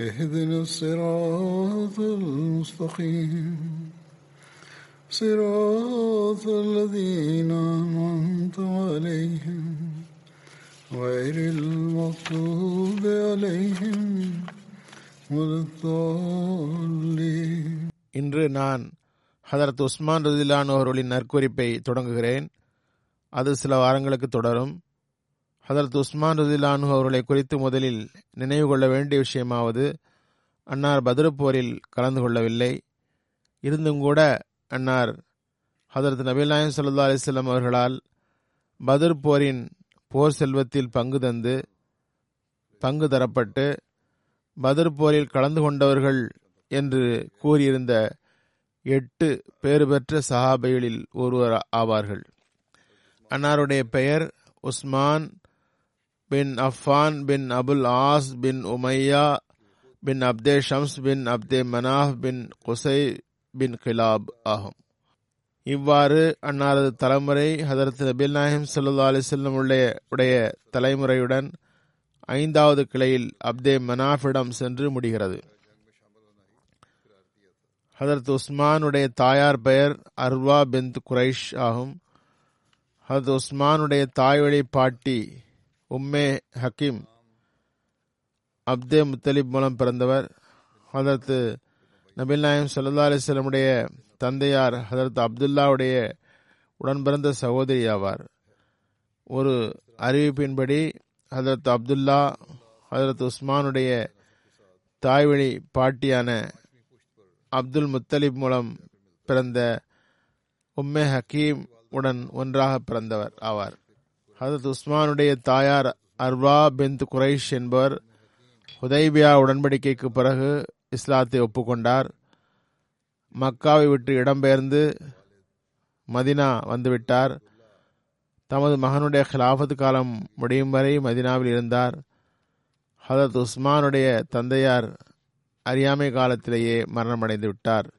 اهدنا الصراط المستقيم صراط الذين أنعمت عليهم غير المغضوب عليهم ولا الضالين இன்று நான் ஹதரத் உஸ்மான் ரதிலான் அவர்களின் நற்குறிப்பை தொடங்குகிறேன் அது சில வாரங்களுக்கு தொடரும் ஹதரத் உஸ்மான் ரதிலானு அவர்களை குறித்து முதலில் நினைவு கொள்ள வேண்டிய விஷயமாவது அன்னார் பத்ரு போரில் கலந்து கொள்ளவில்லை. இருந்தும் கூட அன்னார் ஹதரத் நபீல் நாயம் சல்லா அலிஸ்லாம் அவர்களால் பத்ர் போரின் போர் செல்வத்தில் பங்கு தந்து பங்கு தரப்பட்டு பத்ர் போரில் கலந்து கொண்டவர்கள் என்று கூறியிருந்த எட்டு பேறு பெற்ற சஹாபைகளில் ஒருவர் ஆவார்கள். அன்னாருடைய பெயர் Usman bin Affan bin Abul As bin Umayya bin Abde Shams bin Abde Manaf bin Qusai bin Kilab ஆகும். இவ்வாறு அன்னாரது தலைமுறை ஹதரத் நபில் நாயம் சல்லா அலிசல்லம் உடைய உடைய தலைமுறையுடன் ஐந்தாவது கிளையில் அப்தே மனாஃபிடம் சென்று முடிகிறது. ஹதரத் உஸ்மானுடைய தாயார் பெயர் அர்வா பிந்த் குரைஷ் ஆகும். ஹதரத் உஸ்மானுடைய தாய்வழி பாட்டி உம்மே ஹக்கீம். அப்தே முத்தலிப் மூலம் பிறந்தவர். ஹதரத் நபில் நாயம் சல்லா அலிஸ்லமுடைய தந்தையார் ஹதரத் அப்துல்லாவுடைய உடன் பிறந்த சகோதரி ஆவார் ஒரு அறிவிப்பின்படி ஹதரத் அப்துல்லா ஹதரத் உஸ்மானுடைய தாய்வழி பாட்டியான அப்துல் முத்தலிப் மூலம் பிறந்த உம்மே ஹக்கீம் உடன் ஒன்றாக பிறந்தவர் ஆவார். ஹசரத் உஸ்மானுடைய தாயார் அர்வா பிந்த் குரைஷ் என்பவர் ஹுதைபியா உடன்படிக்கைக்கு பிறகு இஸ்லாத்தை ஒப்புக்கொண்டார். மக்காவை விட்டு இடம்பெயர்ந்து மதினா வந்துவிட்டார். தமது மகனுடைய கிலாஃபத் காலம் முடியும் வரை மதினாவில் இருந்தார். ஹதரத் உஸ்மானுடைய தந்தையார் அறியாமை காலத்திலேயே மரணமடைந்து விட்டார்.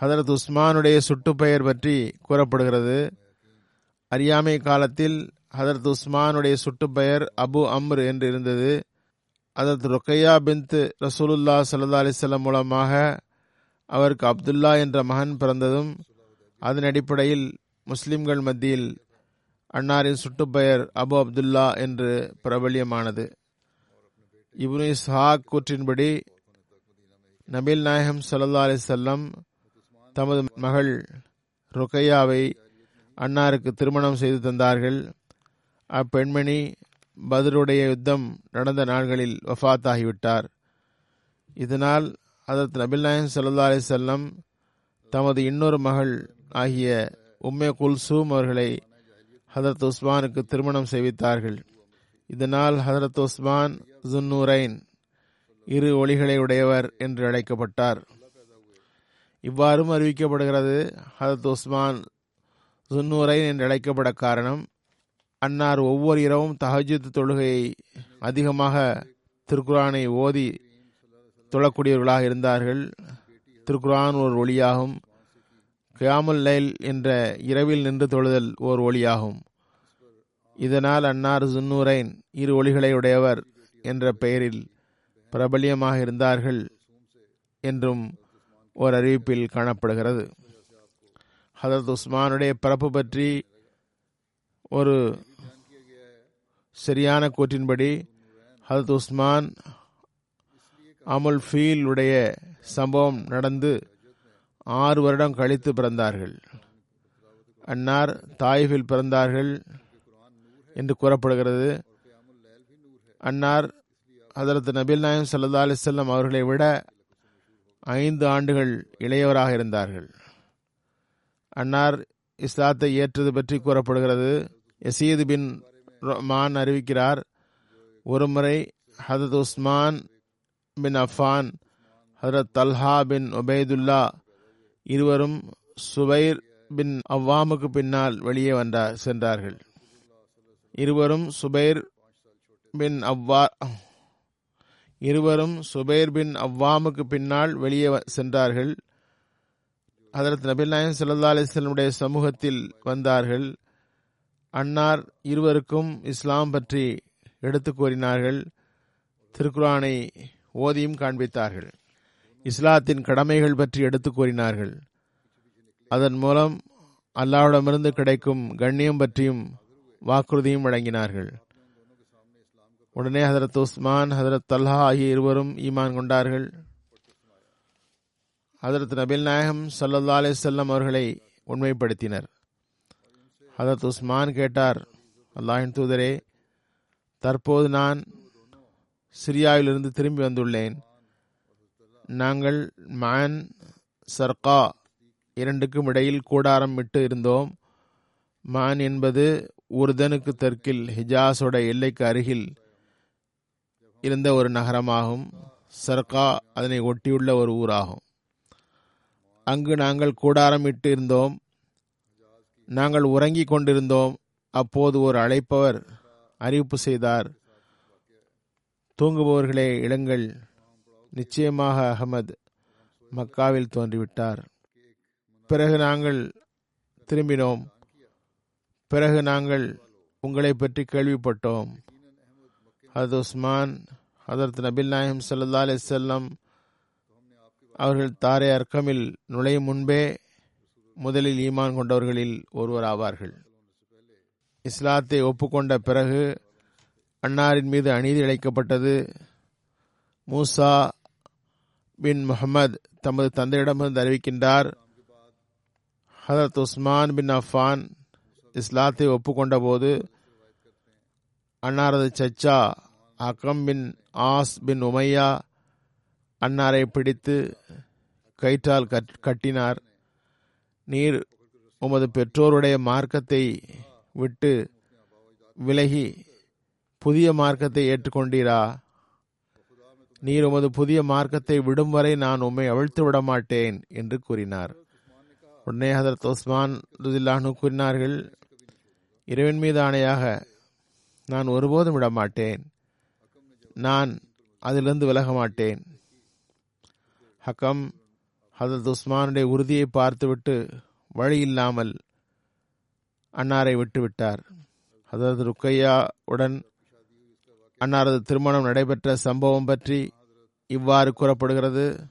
ஹதரத் உஸ்மானுடைய சுட்டுப்பெயர் பற்றி கூறப்படுகிறது. அறியாமை காலத்தில் ஹதரத் உஸ்மானுடைய சுட்டுப்பெயர் அபு அம்ர் என்று இருந்தது. ஹதரத் ரொக்கையா பின்த் ரசூலுல்லா சல்லா அலிஸ்லாம் மூலமாக அவருக்கு அப்துல்லா என்ற மகன் பிறந்ததும் அதன் அடிப்படையில் முஸ்லிம்கள் மத்தியில் அன்னாரின் சுட்டுப்பெயர் அபு அப்துல்லா என்று பிரபல்யமானது. இப்னு இஸ்ஹாக் கூற்றின்படி நபீல் நாயகம் சல்லா அலிசல்லம் தமது மகள் ருக்கையாவை அன்னாருக்கு திருமணம் செய்து தந்தார்கள். அப்பெண்மணி பதருடைய யுத்தம் நடந்த நாள்களில் வஃத்தாகிவிட்டார். இதனால் அதற்கு நபில் நாயன் சல்லா அலிசல்லம் தமது இன்னொரு மகள் ஆகிய உம்மே குல்சூம் அவர்களை ஹதரத் உஸ்மானுக்கு திருமணம் செய்வித்தார்கள். இதனால் ஹதரத் உஸ்மான் ஜுன்னூரைன் இரு ஒளிகளை உடையவர் என்று அழைக்கப்பட்டார். இவ்வாறும் அறிவிக்கப்படுகிறது ஹதரத் உஸ்மான் ஜுன்னூரைன் என்று அழைக்கப்பட காரணம் அன்னார் ஒவ்வொரு இரவும் தஹஜுத் தொழுகையை அதிகமாக திருக்குரானை ஓதி தொழக்கூடியவர்களாக இருந்தார்கள். திருக்குரான் ஒரு ஒளியாகும். கியாமுல் லைல் என்ற இரவில் நின்று தொழுதல் ஓர் ஒளியாகும். இதனால் அன்னார் ஜுன்னூரைன் இரு ஒளிகளை உடையவர் என்ற பெயரில் பிரபல்யமாக இருந்தார்கள் என்றும் ஓர் அறிவிப்பில் காணப்படுகிறது. ஹதரத் உஸ்மானுடைய பிறப்பு பற்றி ஒரு சரியான கூற்றின்படி ஹதரத் உஸ்மான் அமுல் ஃபீல் உடைய சம்பவம் நடந்து ஆறு வருடம் கழித்து பிறந்தார்கள். அன்னார் தாயிஃபில் பிறந்தார்கள் என்று கூறப்படுகிறது. அன்னார் அதரத் நபில் நாயம் சல்லா அலிசல்லம் அவர்களை விட ஐந்து ஆண்டுகள் இளையவராக இருந்தார்கள். அன்னார் இஸ்லாத்தை ஏற்றது பற்றி கூறப்படுகிறது. எசீது பின் மான் அறிவிக்கிறார். ஒருமுறை Hazrat Usman bin Affan Hazrat Talha bin Ubaidullah இருவரும் சுபைர் பின் அவ்வாமுக்கு பின்னால் வெளியே வந்தார் சென்றார்கள். இருவரும் சுபைர் பின் அவ்வா இருவரும் சுபைர் பின் அவ்வாமுக்கு பின்னால் வெளியே சென்றார்கள். அதற்கு நபில் நாயன் சல்லா அலிஸ்லமுடைய சமூகத்தில் வந்தார்கள். அன்னார் இருவருக்கும் இஸ்லாம் பற்றி எடுத்து கூறினார்கள். திருக்குரானை ஓதியும் காண்பித்தார்கள். இஸ்லாத்தின் கடமைகள் பற்றி எடுத்து கூறினார்கள். அதன் மூலம் அல்லாவிடமிருந்து கிடைக்கும் கண்ணியம் பற்றியும் வாக்குறுதியும் வழங்கினார்கள். உடனே ஹதரத் உஸ்மான் ஹதரத் தல்ஹா ஆகிய இருவரும் ஈமான் கொண்டார்கள். ஹதரத் நபில் நாயகம் சல்லா அலிசல்லம் அவர்களை உண்மைப்படுத்தினர். ஹதரத் உஸ்மான் கேட்டார் அல்லாஹின் தூதரே தற்போது நான் சிரியாவிலிருந்து திரும்பி வந்துள்ளேன். நாங்கள் மான் சர்கா இரண்டுக்கும் இடையில் கூடாரம் விட்டு இருந்தோம். மான் என்பது உருதனுக்கு தெற்கில் ஹிஜாஸோட எல்லைக்கு அருகில் இருந்த ஒரு நகரமாகும். சர்கா அதனை ஒட்டியுள்ள ஒரு ஊராகும். அங்கு நாங்கள் கூடாரம் இட்டு இருந்தோம். நாங்கள் உறங்கிக் கொண்டிருந்தோம். அப்போது ஒரு அழைப்பவர் அறிவிப்பு செய்தார். தூங்குபவர்களே இளங்கள். நிச்சயமாக அகமது மக்காவில் தோன்றிவிட்டார். பிறகு நாங்கள் திரும்பினோம். பிறகு நாங்கள் உங்களை பற்றி கேள்விப்பட்டோம். ஹதரத் உஸ்மான் ஹதரத் நபில் நாயம் சல்லா அலிசல்லம் அவர்கள் தாரே அர்க்கமில் நுழையும் முன்பே முதலில் ஈமான் கொண்டவர்களில் ஒருவர் ஆவார்கள். இஸ்லாத்தை ஒப்புக்கொண்ட பிறகு அன்னாரின் மீது அநீதி இழைக்கப்பட்டது. மூசா பின் முகமது தமது தந்தையிடமிருந்து அறிவிக்கின்றார் ஹதரத் உஸ்மான் பின் அஃபான் இஸ்லாத்தை ஒப்புக்கொண்ட போது அன்னாரது சச்சா அக்கம் பின் ஆஸ் பின் உமையா அன்னாரை பிடித்து கயிற்றால் கட்டினார். நீர் உமது பெற்றோருடைய மார்க்கத்தை விட்டு விலகி புதிய மார்க்கத்தை ஏற்றுக்கொண்டீரா? நீர் உமது புதிய மார்க்கத்தை விடும் வரை நான் உம்மை அவிழ்த்து விட மாட்டேன் என்று கூறினார். உடனே ஹதரத் உஸ்மான் ருதில்லானு கூறினார்கள் இறைவன் மீது ஆணையாக நான் ஒருபோதும் விட மாட்டேன். நான் அதிலிருந்து விலக மாட்டேன். ஹக்கம் ஹசரத் உஸ்மானுடைய உறுதியை பார்த்துவிட்டு வழி இல்லாமல் அன்னாரை விட்டுவிட்டார். ஹசரத் ருக்கையா உடன் அன்னாரது திருமணம் நடைபெற்ற சம்பவம் பற்றி இவ்வாறு கூறப்படுகிறது.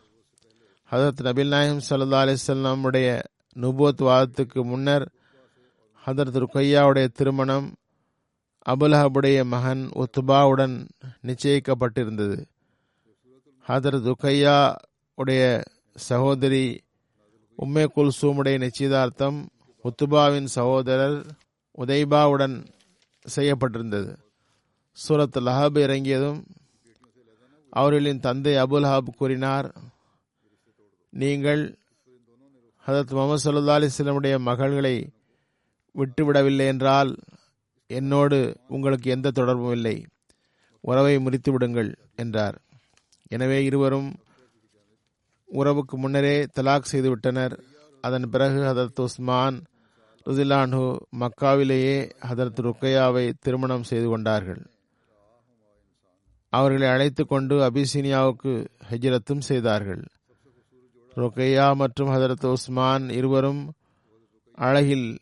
ஹதரத் நபில் நாயம் சல்லா அலிசல்லாமுடைய நுபோத் வாதத்துக்கு முன்னர் ஹதரத் ருக்கையாவுடைய திருமணம் அபுலஹபுடைய மகன் உத்துபாவுடன் நிச்சயிக்கப்பட்டிருந்தது. ஹதரத் ருக்கையா உடைய சகோதரி உம்மே குல்சூமுடைய நிச்சயதார்த்தம் உத்துபாவின் சகோதரர் உதைபாவுடன் செய்யப்பட்டிருந்தது. சூரத் லஹாப் இறங்கியதும் அவர்களின் தந்தை அபுல் ஹாப் கூறினார் நீங்கள் ஹதரத் முகமது சல்லா அலிஸ்லமுடைய மகள்களை விட்டுவிடவில்லை என்றால் என்னோடு உங்களுக்கு எந்த தொடர்பும் இல்லை. உறவை முறித்து விடுங்கள் என்றார். எனவே இருவரும் உறவுக்கு முன்னரே தலாக் செய்துவிட்டனர் அதன் பிறகு ஹதரத் உஸ்மான் ருதிலான்ஹு மக்காவிலேயே ஹதரத் ருக்கையாவை திருமணம் செய்து கொண்டார்கள். அவர்களை அழைத்து கொண்டு அபிசீனியாவுக்கு ஹஜ்ரத்தும் செய்தார்கள். ருக்கையா மற்றும் ஹதரத் உஸ்மான் இருவரும் அழகில்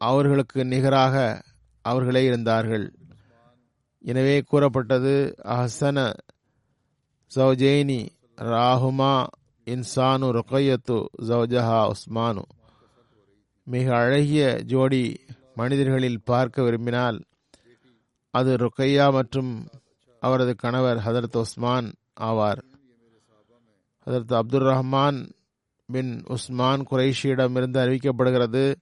அவர்களுக்கு நிகராக அவர்களே இருந்தார்கள். எனவே கூறப்பட்டது அஹசன சௌஜேனி ராகுமா இன்சானு ரொக்கையத்து ஜவஜஹா உஸ்மானு மிக அழகிய ஜோடி மனிதர்களில் பார்க்க விரும்பினால் அது ருக்கையா மற்றும் அவரது கணவர் ஹதரத் உஸ்மான் ஆவார். ஹதரத் அப்துல் ரஹ்மான் பின் உஸ்மான் குறைஷியிடமிருந்து அறிவிக்கப்படுகிறது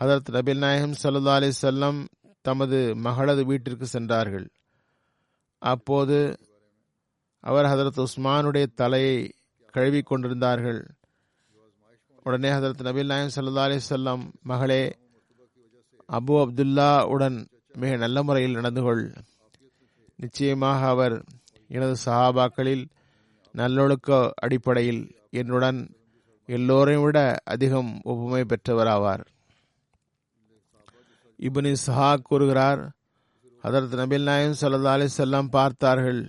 ஹதரத் நபில் நாயகம் சல்லா அலி செல்லம் தமது மகளது வீட்டிற்கு சென்றார்கள். அப்போது அவர் ஹதரத் உஸ்மானுடைய தலையை கழுவி கொண்டிருந்தார்கள் உடனே ஹதரத் நபீல் நாயம் சல்லா அலி செல்லம் மகளே அபு அப்துல்லா உடன் மிக நல்ல முறையில் நடந்து கொள் நிச்சயமாக அவர் எனது சஹாபாக்களில் நல்லொழுக்க அடிப்படையில் என்னுடன் எல்லோரையும் விட அதிகம் ஒப்புமை பெற்றவராவார். இபுனி சஹா கூறுகிறார் அதற்கு நபில் நாயம் சல்லா அலி செல்லம் பார்த்தார்கள்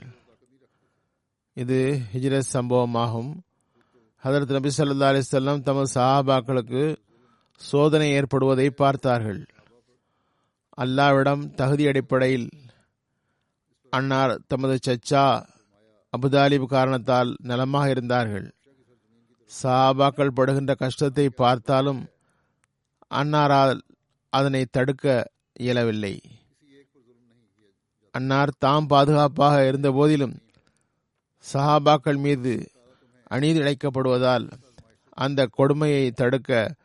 இது ஹிஜ்ரத் சம்பவமாகும். ஹதரத் நபி சல்லா அலிசல்லாம் தமது சஹாபாக்களுக்கு சோதனை ஏற்படுவதை பார்த்தார்கள். அல்லாவிடம் தகுதி அடிப்படையில் அன்னார் தமது சச்சா அபுதாலிப் காரணத்தால் நலமாக இருந்தார்கள். சஹாபாக்கள் படுகின்ற கஷ்டத்தை பார்த்தாலும் அன்னாரால் அதனை தடுக்க இயலவில்லை. அன்னார் தாம் பாதுகாப்பாக இருந்த போதிலும் சஹாபாக்கள் மீது அநீதி இழைக்கப்படுவதால் அந்த கொடுமையை தடுக்க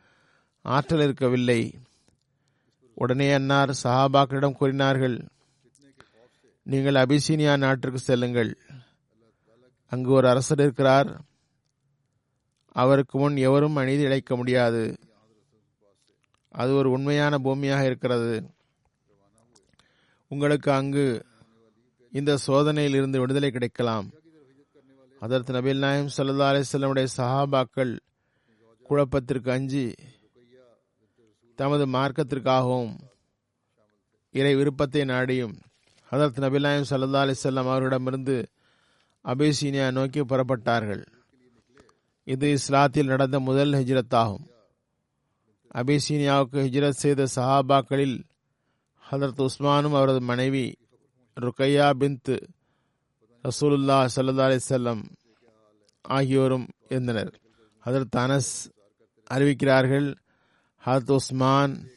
ஆற்றல் இருக்கவில்லை. உடனே அன்னார் சஹாபாக்களிடம் கூறினார்கள் நீங்கள் அபிசீனியா நாட்டிற்கு செல்லுங்கள். அங்கு ஒரு அரசர் இருக்கிறார். அவருக்கு முன் எவரும் அநீதி இழைக்க முடியாது. அது ஒரு உண்மையான பூமியாக இருக்கிறது. உங்களுக்கு அங்கு இந்த சோதனையில் இருந்து விடுதலை கிடைக்கலாம். அதற்கு நபில் நாயம் சல்லா அலிஸ்லமுடைய சஹாபாக்கள் குழப்பத்திற்கு அஞ்சி தமது மார்க்கத்திற்காகவும் இறை விருப்பத்தை நாடியும் நபில் நாயும் சல்லா அலிசல்லாம் அவர்களிடமிருந்து அபேசீனியா நோக்கி புறப்பட்டார்கள். இது இஸ்லாத்தில் நடந்த முதல் ஹிஜ்ரத் ஆகும் அபிசீனியாவுக்கு ஹிஜ்ரத் செய்த சஹாபாக்களில் ஹதரத் உஸ்மானும் அவரது மனைவி ருக்கையா பின்த் ரசூலுல்லா சல்லா அலிசல்லம் ஆகியோரும் இருந்தனர். ஹதரத் அனஸ் அறிவிக்கிறார்கள் ஹத் உஸ்மான்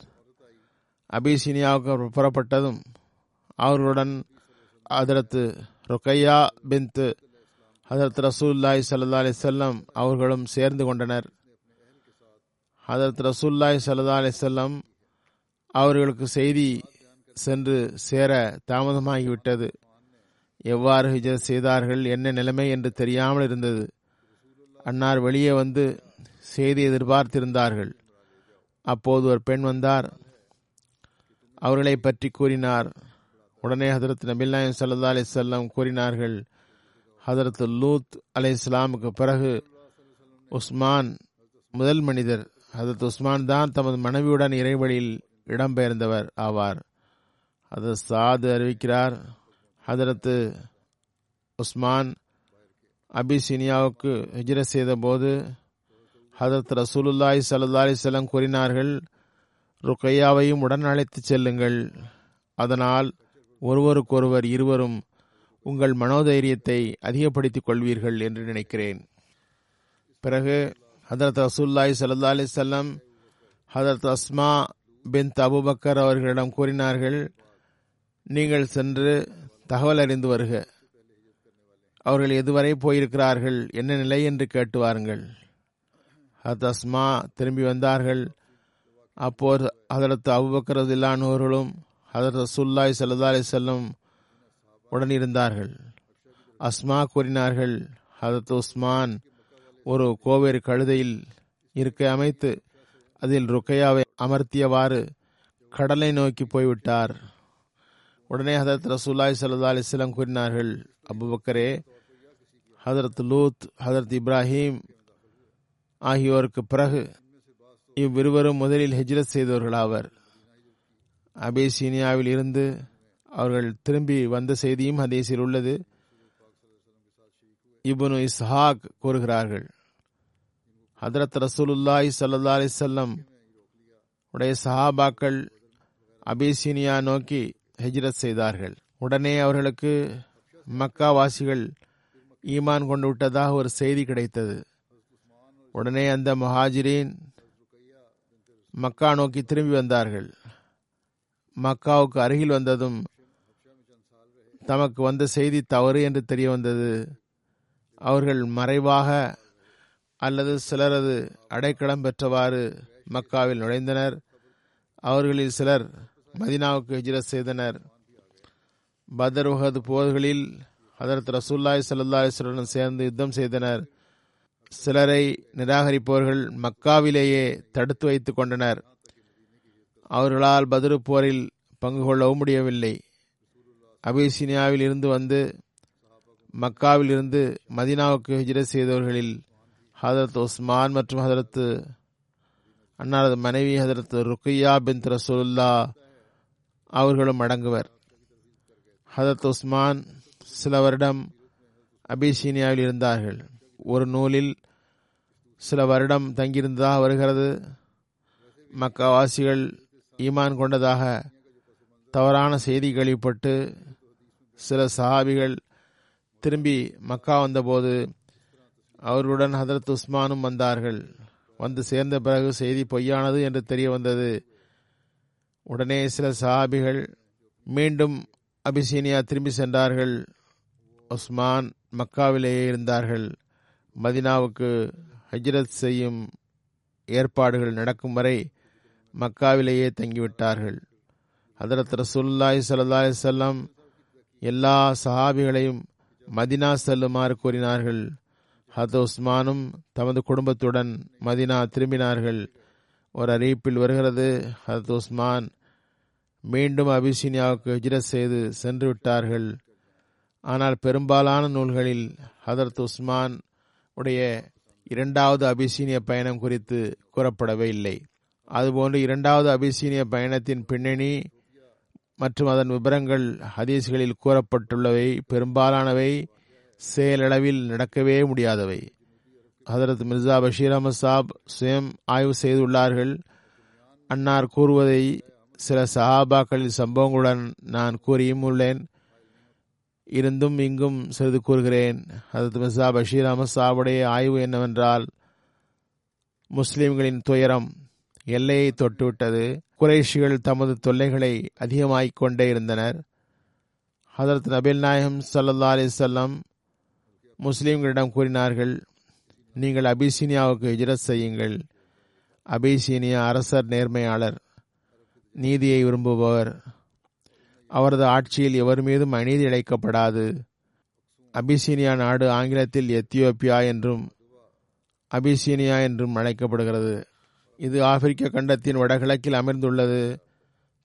அபிசீனியாவுக்கு புறப்பட்டதும் அவர்களுடன் ஹதரத் ருக்கையா பின்த் ஹதரத் ரசூல்லாய் சல்லா அலி செல்லம் அவர்களும் சேர்ந்து கொண்டனர். ஹதரத் ரசூல்லாய் சல்லா அலி செல்லம் அவர்களுக்கு செய்தி சென்று சேர தாமதமாகிவிட்டது. எவ்வாறு ஹிஜர் செய்தார்கள் என்ன நிலைமை என்று தெரியாமல் இருந்தது. அன்னார் வெளியே வந்து செய்தி எதிர்பார்த்திருந்தார்கள். அப்போது ஒரு பெண் வந்தார். அவர்களை பற்றி கூறினார். உடனே ஹதரத் நபில்லாயம் சல்லா அலிசெல்லாம் கூறினார்கள் ஹதரத் லூத் அலை இஸ்லாமுக்கு பிறகு உஸ்மான் முதல் மனிதர். ஹதரத் உஸ்மான் தான் தமது மனைவியுடன் இறைவழியில் இடம்பெயர்ந்தவர் ஆவார். அது சாது அறிவிக்கிறார் ஹதரத்து உஸ்மான் அபிசீனியாவுக்கு ஹிஜ்ர செய்த போது ஹதரத் ரசூலுல்லாய் சல்லா அலிசல்லம் கூறினார்கள் ருக்கையாவையும் உடன் அழைத்து செல்லுங்கள். அதனால் ஒருவருக்கொருவர் இருவரும் உங்கள் மனோதைரியத்தை அதிகப்படுத்திக் கொள்வீர்கள் என்று நினைக்கிறேன். பிறகு ஹதரத் ரசூல்லாய் சல்லா அலிசல்லம் ஹதரத் அஸ்மா பின் அபுபக்கர் அவர்களிடம் கூறினார்கள் நீங்கள் சென்று தகவல் அறிந்து வருக. அவர்கள் எதுவரை போயிருக்கிறார்கள்? என்ன நிலை என்று கேட்டு வாருங்கள். அஸ்மா திரும்பி வந்தார்கள். அப்போது ஹதரத் அபுபக்கர் இல்லானவர்களும் சுல்லாய் சல்லா அலி செல்லம் உடன் இருந்தார்கள். அஸ்மா கூறினார்கள் ஹதரத் உஸ்மான் ஒரு கோவேறு கழுதையில் இருக்க அமைத்து அதில் ருக்கையாவை அமர்த்தியவாறு கடலை நோக்கி போய்விட்டார். உடனே ஹதரத் ரசூல்லாய் சல்லா அலிஸ்லாம் கூறினார்கள் அபுபக்கரே ஹதரத் லூத் ஹதரத் இப்ராஹிம் ஆகியோருக்கு பிறகு இவ்விருவரும் முதலில் ஹிஜ்ரத் செய்தவர்களாவர். அபேசீனியாவில் இருந்து அவர்கள் திரும்பி வந்த செய்தியும் ஹதீஸில் உள்ளது. இபுனு இஸ்ஹாக் கூறுகிறார்கள் ஹதரத் ரசூலுல்லாய் சல்லா அலிசல்லம் உடைய சஹாபாக்கள் அபேசீனியா நோக்கி ஹெஜ்ரத் செய்தார்கள். உடனே அவர்களுக்கு மக்காவாசிகள் ஈமான் கொண்டு விட்டதாக ஒரு செய்தி கிடைத்தது. உடனே அந்த மஹாஜிரின் மக்கா நோக்கி திரும்பி வந்தார்கள். மக்காவுக்கு அருகில் வந்ததும் தமக்கு வந்த செய்தி தவறு என்று தெரிய வந்தது. அவர்கள் மறைவாக அல்லது சிலரது அடைக்கலம் பெற்றவாறு மக்காவில் நுழைந்தனர். அவர்களில் சிலர் மதினாவுக்கு ஹிஜ்ரத் செய்தனர். பதர் உஹது போர்களில் ஹதரத் ரசூல்லாய் சல்லாஹுடன் சேர்ந்து யுத்தம் செய்தனர். சிலரை நிராகரிப்பவர்கள் மக்காவிலேயே தடுத்து வைத்துக் கொண்டனர். அவர்களால் பதரு போரில் பங்கு கொள்ளவும் முடியவில்லை. அபிசினியாவில் இருந்து வந்து மக்காவில் இருந்து மதினாவுக்கு ஹிஜ்ரத் செய்தவர்களில் ஹதரத் உஸ்மான் மற்றும் ஹதரத்து அன்னாரது மனைவி ஹதரத் ருக்கையா பின் ரசூல்லா அவர்களும் அடங்குவர். ஹதரத் உஸ்மான் சில வருடம் அபிசீனியாவில் இருந்தார்கள். ஒரு நூலில் சில வருடம் தங்கியிருந்ததாக வருகிறது. மக்காவாசிகள் ஈமான் கொண்டதாக தவறான செய்தி கேள்விப்பட்டு சில சஹாபிகள் திரும்பி மக்கா வந்தபோது அவர்களுடன் ஹதரத் உஸ்மானும் வந்தார்கள். வந்து சேர்ந்த பிறகு செய்தி பொய்யானது என்று தெரிய வந்தது. உடனே சில சஹாபிகள் மீண்டும் அபிசீனியா திரும்பி சென்றார்கள். உஸ்மான் மக்காவிலேயே இருந்தார்கள். மதினாவுக்கு ஹஜ்ரத் செய்யும் ஏற்பாடுகள் நடக்கும் வரை மக்காவிலேயே தங்கிவிட்டார்கள். ஹதரத் ரசூல்லாய் சல்லாஹ் செல்லம் எல்லா சஹாபிகளையும் மதினா செல்லுமாறு கூறினார்கள். ஹத் உஸ்மானும் தமது குடும்பத்துடன் மதினா திரும்பினார்கள். ஒரு அறிவிப்பில் வருகிறது ஹத் உஸ்மான் மீண்டும் அபிசீனியாவுக்கு ஹிஜ்ரத் செய்து சென்று விட்டார்கள். ஆனால் பெரும்பாலான நூல்களில் ஹதரத் உஸ்மான் உடைய இரண்டாவது அபிசீனிய பயணம் குறித்து கூறப்படவே இல்லை. அதுபோன்று இரண்டாவது அபிசீனிய பயணத்தின் பின்னணி மற்றும் அதன் விவரங்கள் ஹதீஸ்களில் கூறப்பட்டுள்ளவை பெரும்பாலானவை செயலளவில் நடக்கவே முடியாதவை. ஹதரத் மிர்சா பஷீர் அஹமத் சாப் சுயம் ஆய்வு செய்துள்ளார்கள். அன்னார் கூறுவதை சில சஹாபாக்களின் சம்பவங்களுடன் நான் கூறியும் உள்ளேன். இருந்தும் இங்கும் சிறிது கூறுகிறேன். ஹதரத் மிர்சா பஷீர் அஹமத் சாவுடைய ஆய்வு என்னவென்றால் முஸ்லிம்களின் துயரம் எல்லையை தொட்டுவிட்டது. குறைஷிகள் தமது தொல்லைகளை அதிகமாகிக் கொண்டே இருந்தனர். ஹதரத் நபில் நாயகம் சல்லா அலிசல்லாம் முஸ்லீம்களிடம் கூறினார்கள் நீங்கள் அபிசீனியாவுக்கு ஹிஜரத் செய்யுங்கள். அபிசீனியா அரசர் நேர்மையாளர் நீதியை விரும்புபவர். அவரது ஆட்சியில் எவர் மீதும் அநீதி இழைக்கப்படாது. அபிசீனியா நாடு ஆங்கிலத்தில் எத்தியோப்பியா என்றும் அபிசீனியா என்றும் அழைக்கப்படுகிறது. இது ஆப்பிரிக்க கண்டத்தின் வடகிழக்கில் அமர்ந்துள்ளது.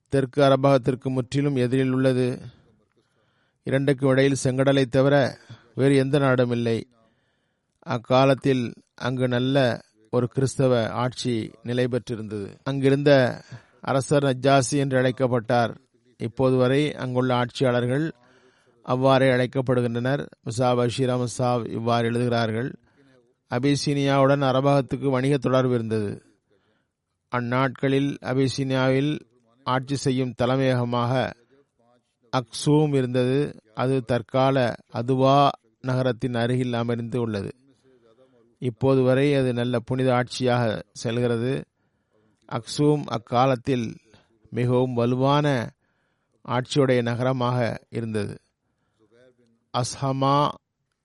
தெற்கு அரபகத்திற்கு முற்றிலும் எதிரில் உள்ளது. இரண்டுக்கும் இடையில் செங்கடலை தவிர வேறு எந்த நாடும் இல்லை. அக்காலத்தில் அங்கு நல்ல ஒரு கிறிஸ்தவ ஆட்சி நிலை பெற்றிருந்தது. அங்கிருந்த அரசர் நஜாசி என்று அழைக்கப்பட்டார். இப்போது வரை அங்குள்ள ஆட்சியாளர்கள் அவ்வாறே அழைக்கப்படுகின்றனர். முசா பஷீர் அஹமது சாப் இவ்வாறு எழுதுகிறார்கள். அபிசீனியாவுடன் அரபகத்துக்கு வணிக தொடர்பு இருந்தது. அந்நாட்களில் அபிசீனியாவில் ஆட்சி செய்யும் தலைமையகமாக அக்சூம் இருந்தது. அது தற்கால அதுவா நகரத்தின் அருகில் அமர்ந்து உள்ளது. இப்போது வரை அது நல்ல புனித ஆட்சியாக செல்கிறது. அக்சூம் அக்காலத்தில் மிகவும் வலுவான ஆட்சியுடைய நகரமாக இருந்தது. அஸ்ஹமா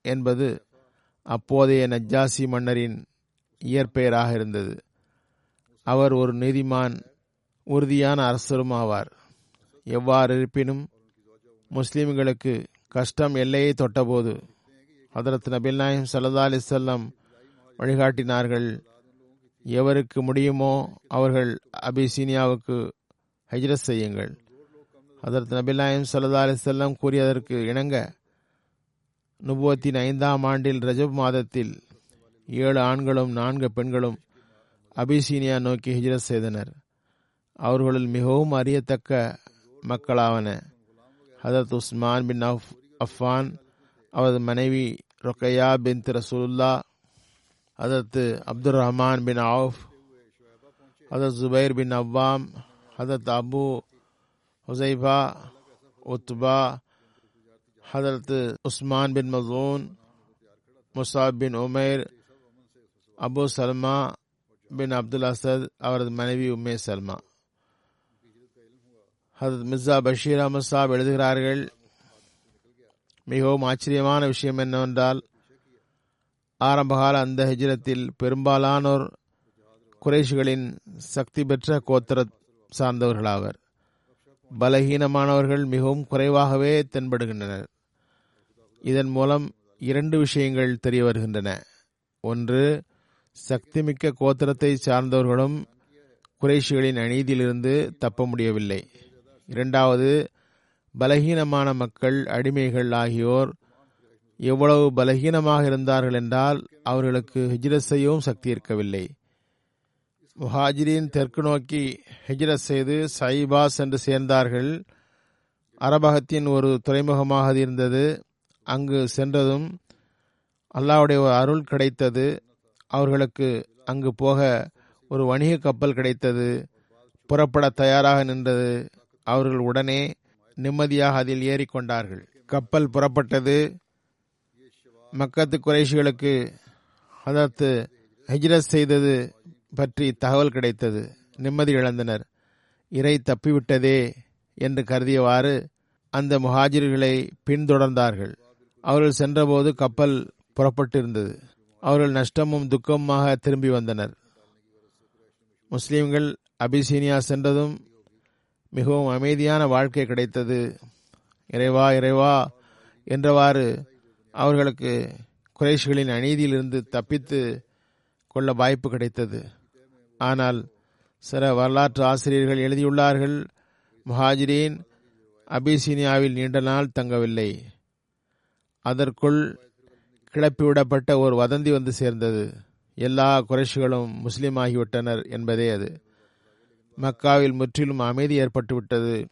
என்பது அப்போதைய நஜ்ஜாசி மன்னரின் இயற்பெயராக இருந்தது. அவர் ஒரு நீதிமான் உறுதியான அரசரும் ஆவார். எவ்வாறு இருப்பினும் முஸ்லிம்களுக்கு கஷ்டம் எல்லையை தொட்டபோது ஹதரத் நபில் நாயம் சல்லா அலிசல்லம் வழிகாட்டினார்கள். எவருக்கு முடியுமோ அவர்கள் அபிசீனியாவுக்கு ஹஜ்ரத் செய்யுங்கள். அதற்கு நபிலாயம் சல்லா அலி செல்லம் கூறியதற்கு இணங்க நுபுவத்தின் ஐந்தாம் ஆண்டில் ரஜப் மாதத்தில் ஏழு ஆண்களும் நான்கு பெண்களும் அபிசீனியா நோக்கி ஹிஜ்ரத் செய்தனர். அவர்களுள் மிகவும் அறியத்தக்க மக்களாவன ஹதரத் உஸ்மான் பின் அஃப் அஃபான் அவரது மனைவி Ruqayya bin Rasulullah Hazrat Abdul Rahman bin Auf Hazrat Zubair bin Awwam Hazrat Abu Huzaifa Utba ஹதரத் Usman bin Mazun Musab bin Umair Abu Salma bin Abdul Asad அவரது மனைவி உமே சல்மா ஹதரத் மிர்சா பஷீர் அஹமது சாப் எழுதுகிறார்கள். மிகவும் ஆச்சரியமான விஷயம் என்னவென்றால் ஆரம்பகால அந்த ஹிஜ்ரத்தில் பெரும்பாலானோர் குறைஷிகளின் சக்தி பெற்ற கோத்திர சார்ந்தவர்களாவர். பலகீனமானவர்கள் மிகவும் குறைவாகவே தென்படுகின்றனர். இதன் மூலம் இரண்டு விஷயங்கள் தெரிய வருகின்றன. ஒன்று சக்திமிக்க கோத்திரத்தை சார்ந்தவர்களும் குறைஷிகளின் அநீதியிலிருந்து தப்ப முடியவில்லை. இரண்டாவது பலகீனமான மக்கள் அடிமைகள் ஆகியோர் எவ்வளவு பலகீனமாக இருந்தார்கள் என்றால் அவர்களுக்கு ஹிஜ்ரத் செய்யவும் சக்தி இருக்கவில்லை. முஹாஜிரின் தெற்கு நோக்கி ஹிஜ்ரத் செய்து சைபா சென்று சேர்ந்தார்கள். அரபகத்தின் ஒரு துறைமுகமாக இருந்தது. அங்கு சென்றதும் அல்லாவுடைய ஒரு அருள் கிடைத்தது. அவர்களுக்கு அங்கு போக ஒரு வணிக கப்பல் கிடைத்தது. புறப்பட தயாராக நின்றது. அவர்கள் உடனே நிம்மதியாக அதில் ஏறிக்கொண்டார்கள். கப்பல் புறப்பட்டது. மக்கத்து குறைஷிகளுக்கு அதற்கு ஹிஜ்ரத் செய்தது பற்றி தகவல் கிடைத்தது. நிம்மதி இழந்தனர். இறை தப்பிவிட்டதே என்று கருதியவாறு அந்த முஹாஜிர்களை பின்தொடர்ந்தார்கள். அவர்கள் சென்றபோது கப்பல் புறப்பட்டிருந்தது. அவர்கள் நஷ்டமும் துக்கமாக திரும்பி வந்தனர். முஸ்லிம்கள் அபிசீனியா சென்றதும் மிகவும் அமைதியான வாழ்க்கை கிடைத்தது. இறைவா இறைவா என்றவாறு அவர்களுக்கு குறைஷிகளின் அநீதியிலிருந்து தப்பித்து கொள்ள வாய்ப்பு கிடைத்தது. ஆனால் சில வரலாற்று ஆசிரியர்கள் எழுதியுள்ளார்கள் முஹாஜிரீன் அபிசீனியாவில் நீண்ட நாள் தங்கவில்லை. அதற்குள் கிளப்பிவிடப்பட்ட ஒரு வதந்தி வந்து சேர்ந்தது. எல்லா குறைஷிகளும் முஸ்லீம் ஆகிவிட்டனர் என்பதே அது. மக்காவில் முற்றிலும் அமைதி ஏற்பட்டுவிட்டது.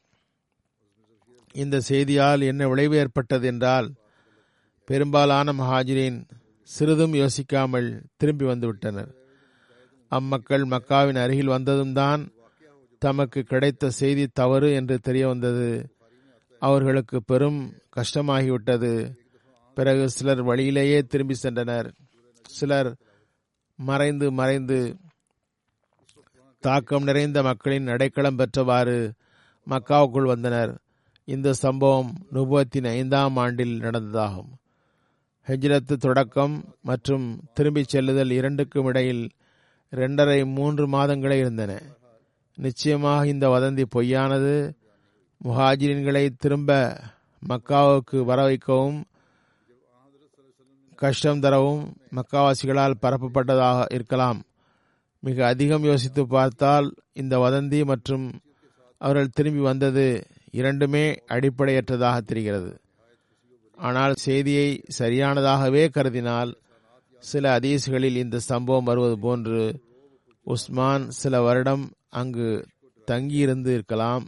இந்த செய்தியால் என்ன விளைவு ஏற்பட்டது என்றால் பெரும்பாலான மஹாஜிரின் சிறிதும் யோசிக்காமல் திரும்பி வந்துவிட்டனர். அம்மக்கள் மக்காவின் அருகில் வந்ததும் தான் தமக்கு கிடைத்த செய்தி தவறு என்று தெரிய வந்தது. அவர்களுக்கு பெரும் கஷ்டமாகிவிட்டது. பிறகு சிலர் வழியிலேயே திரும்பி சென்றனர். சிலர் மறைந்து மறைந்து தாக்கம் நிறைந்த மக்களின் அடைக்கலம் பெற்றவாறு மக்காவுக்குள் வந்தனர். இந்த சம்பவம் நுபத்தின் ஐந்தாம் ஆண்டில் நடந்ததாகும். ஹெஜ்ரத்து தொடக்கம் மற்றும் திரும்பிச் செல்லுதல் இரண்டுக்கும் இடையில் இரண்டரை மூன்று மாதங்களே இருந்தன. நிச்சயமாக இந்த வதந்தி பொய்யானது. முஹாஜிரின்களை திரும்ப மக்காவுக்கு வர வைக்கவும் கஷ்டம் தரவும் மக்காவாசிகளால் பரப்பப்பட்டதாக இருக்கலாம். மிக அதிகம் யோசித்து பார்த்தால் இந்த வதந்தி மற்றும் அவர்கள் திரும்பி வந்தது இரண்டுமே அடிப்படையற்றதாக தெரிகிறது. ஆனால் செய்தியை சரியானதாகவே கருதினால் சில அதீசுகளில் இந்த சம்பவம் வருவது போன்று உஸ்மான் சில வருடம் அங்கு தங்கியிருந்து இருக்கலாம்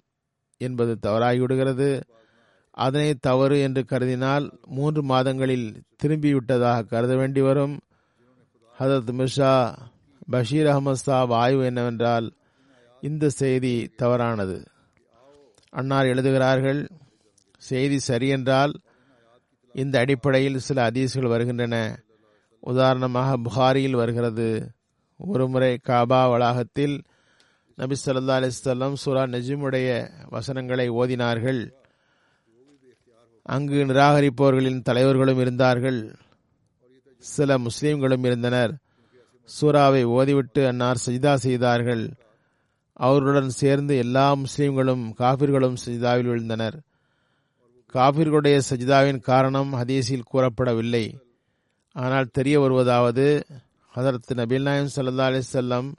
என்பது தவறாகிவிடுகிறது. அதனை தவறு என்று கருதினால் மூன்று மாதங்களில் திரும்பிவிட்டதாக கருத வேண்டி வரும். ஹதரத் மிர்ஷா பஷீர் அகமது சாப் ஆய்வு என்னவென்றால் இந்த செய்தி தவறானது. அன்னார் எழுதுகிறார்கள் செய்தி சரியென்றால் இந்த அடிப்படையில் சில அதீசுகள் வருகின்றன. உதாரணமாக புகாரியில் வருகிறது. ஒருமுறை காபா வளாகத்தில் நபி சொல்லா அலிஸ்லாம் சுரா நஜிமுடைய வசனங்களை ஓதினார்கள். அங்கு நிராகரிப்பவர்களின் தலைவர்களும் இருந்தார்கள். சில முஸ்லீம்களும் இருந்தனர். சூறாவை ஓதிவிட்டு அன்னார் சஜிதா செய்தார்கள். அவர்களுடன் சேர்ந்து எல்லா முஸ்லீம்களும் காபிர்களும் சஜிதாவில் விழுந்தனர். காபிர்களுடைய சஜிதாவின் காரணம் ஹதீஸில் கூறப்படவில்லை. ஆனால் தெரிய வருவதாவது ஹதரத் நபில் நாயம் சல்லா அலிசல்லம்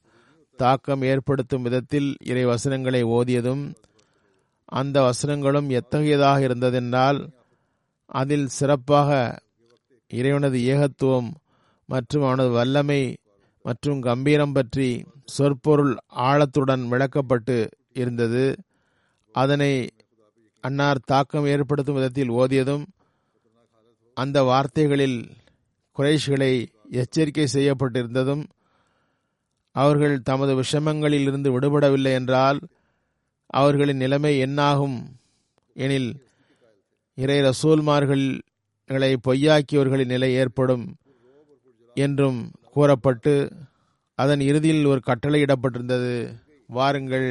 தாக்கம் ஏற்படுத்தும் விதத்தில் இறை வசனங்களை ஓதியதும் அந்த வசனங்களும் எத்தகையதாக இருந்ததென்றால் அதில் சிறப்பாக இறைவனது ஏகத்துவம் மற்றும் அவனது வல்லமை மற்றும் கம்பீரம் பற்றி சொற்பொருள் ஆழத்துடன் விளக்கப்பட்டு இருந்தது. அதனை அன்னார் தாக்கம் ஏற்படுத்தும் விதத்தில் ஓதியதும் அந்த வார்த்தைகளில் குறைஷ்களை எச்சரிக்கை செய்யப்பட்டிருந்ததும் அவர்கள் தமது விஷமங்களில் இருந்து விடுபடவில்லை என்றால் அவர்களின் நிலைமை என்னாகும் எனில் இறை ரசூல்மார்களை பொய்யாக்கியவர்களின் நிலை ஏற்படும் என்றும் கூறப்பட்டு அதன் இறுதியில் ஒரு கட்டளையிடப்பட்டிருந்தது. வாருங்கள்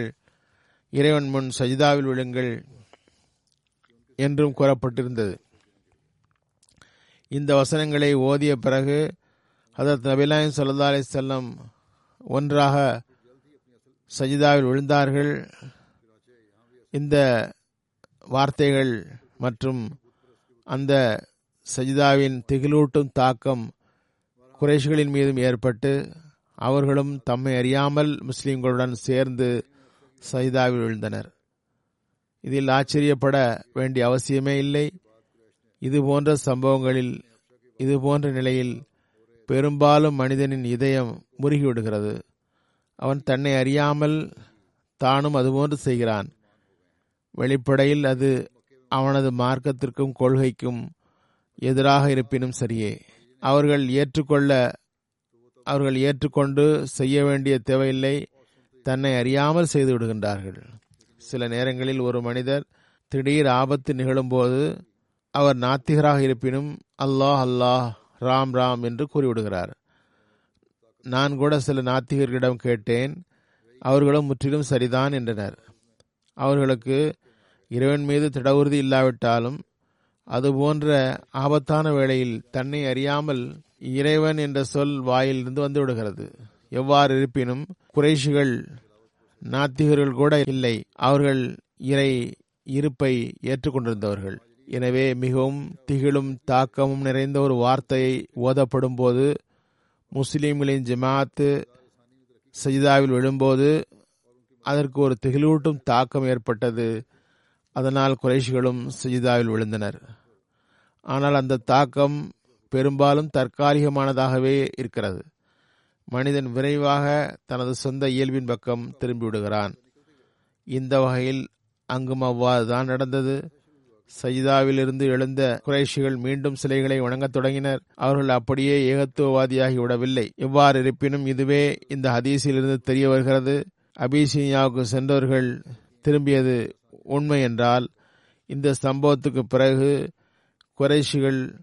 இறைவன் முன் சஜிதாவில் விழுங்கள். என்றும் கூறப்பட்டிருந்தது. இந்த வசனங்களை ஓதிய பிறகு ஹதரத் நபிலாயம் சல்லா அலி செல்லம் ஒன்றாக சஜிதாவில் விழுந்தார்கள். இந்த வார்த்தைகள் மற்றும் அந்த சஜிதாவின் திகிலூட்டும் தாக்கம் குறைஷிகளின் மீதும் ஏற்பட்டு அவர்களும் தம்மை அறியாமல் முஸ்லிம்களுடன் சேர்ந்து சஜிதாவில் விழுந்தனர். இதில் ஆச்சரியப்பட வேண்டிய அவசியமே இல்லை. இது போன்ற சம்பவங்களில் இது போன்ற நிலையில் பெரும்பாலும் மனிதனின் இதயம் முருகிவிடுகிறது அவன் தன்னை அறியாமல் தானும் அதுபோன்று செய்கிறான். வெளிப்படையில் அது அவனது மார்க்கத்திற்கும் கொள்கைக்கும் எதிராக இருப்பினும் சரியே. அவர்கள் ஏற்றுக்கொள்ள அவர்கள் ஏற்றுக்கொண்டு செய்ய வேண்டிய தேவையில்லை. தன்னை அறியாமல் செய்து விடுகின்றார்கள். சில நேரங்களில் ஒரு மனிதர் திடீர் ஆபத்து நிகழும்போது அவர் நாத்திகராக இருப்பினும் அல்லாஹ் அல்லாஹ் ராம் ராம் என்று கூறிவிடுகிறார். நான் கூட சில நாத்திகர்களிடம் கேட்டேன் அவர்களும் முற்றிலும் சரிதான் என்றனர். அவர்களுக்கு இறைவன் மீது திட உறுதி இல்லாவிட்டாலும் அதுபோன்ற ஆபத்தான வேளையில் தன்னை அறியாமல் இறைவன் என்ற சொல் வாயிலிருந்து வந்து விடுகிறது எவ்வாறு இருப்பினும் குறைஷிகள் நாத்திகர்கள் கூட இல்லை அவர்கள் இறை இருப்பை ஏற்றுக்கொண்டிருந்தவர்கள். எனவே மிகவும் திகிலும் தாக்கமும் நிறைந்த ஒரு வார்த்தையை ஓதப்படும் போது முஸ்லீம்களின் ஜமாத்து சஜிதாவில் விழும்போது அதற்கு ஒரு திகிலூட்டும் தாக்கம் ஏற்பட்டது. அதனால் குறைஷிகளும் சஜிதாவில் விழுந்தனர். ஆனால் அந்த தாக்கம் பெரும்பாலும் தற்காலிகமானதாகவே இருக்கிறது. மனிதன் விரைவாக தனது சொந்த இயல்பின் பக்கம் திரும்பிவிடுகிறான். இந்த வகையில் அங்கும் அவ்வாறு தான் நடந்தது. சஜிதாவிலிருந்து எழுந்த குறைஷிகள் மீண்டும் சிலைகளை வணங்கத் தொடங்கினர். அவர்கள் அப்படியே ஏகத்துவவாதியாகி விடவில்லை. எவ்வாறு இருப்பினும் இதுவே இந்த ஹதீஸிலிருந்து தெரிய வருகிறது. அபிசீனியாவுக்கு சென்றவர்கள் திரும்பியது உண்மை என்றால் இந்த சம்பவத்துக்கு பிறகு குறைஷிகள்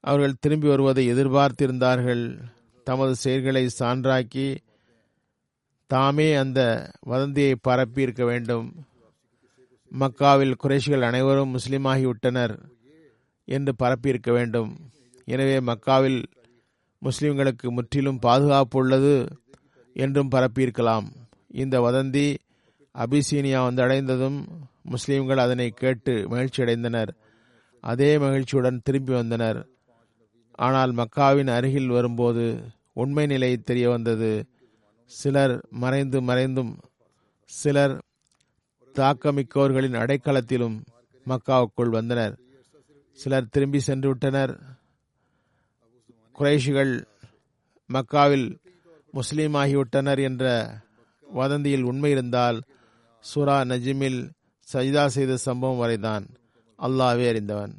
அவர்கள் திரும்பி வருவதை எதிர்பார்த்திருந்தார்கள். தமது செயல்களை சான்றாக்கி தாமே அந்த வதந்தியை பரப்பியிருக்க வேண்டும். மக்காவில் குறைஷிகள் அனைவரும் முஸ்லீமாகிவிட்டனர் என்று பரப்பியிருக்க வேண்டும். எனவே மக்காவில் முஸ்லிம்களுக்கு முற்றிலும் பாதுகாப்பு உள்ளது என்றும் பரப்பியிருக்கலாம். இந்த வதந்தி அபிசீனியா வந்து அடைந்ததும் முஸ்லிம்கள் அதனை கேட்டு மகிழ்ச்சி அடைந்தனர் அதே மகிழ்ச்சியுடன் திரும்பி வந்தனர். ஆனால் மக்காவின் அருகில் வரும்போது உண்மை நிலை தெரிய வந்தது. சிலர் மறைந்து மறைந்தும் சிலர் தாக்கமிக்கவர்களின் அடைக்கலத்திலும் மக்காவுக்குள் வந்தனர். சிலர் திரும்பி சென்று விட்டனர். குறைஷிகள் மக்காவில் முஸ்லீம் ஆகிவிட்டனர் என்ற வதந்தியில் உண்மை இருந்தால் சுரா நஜிமில் சஜிதா செய்த சம்பவம் வரைதான். அல்லாவே அறிந்தவன்.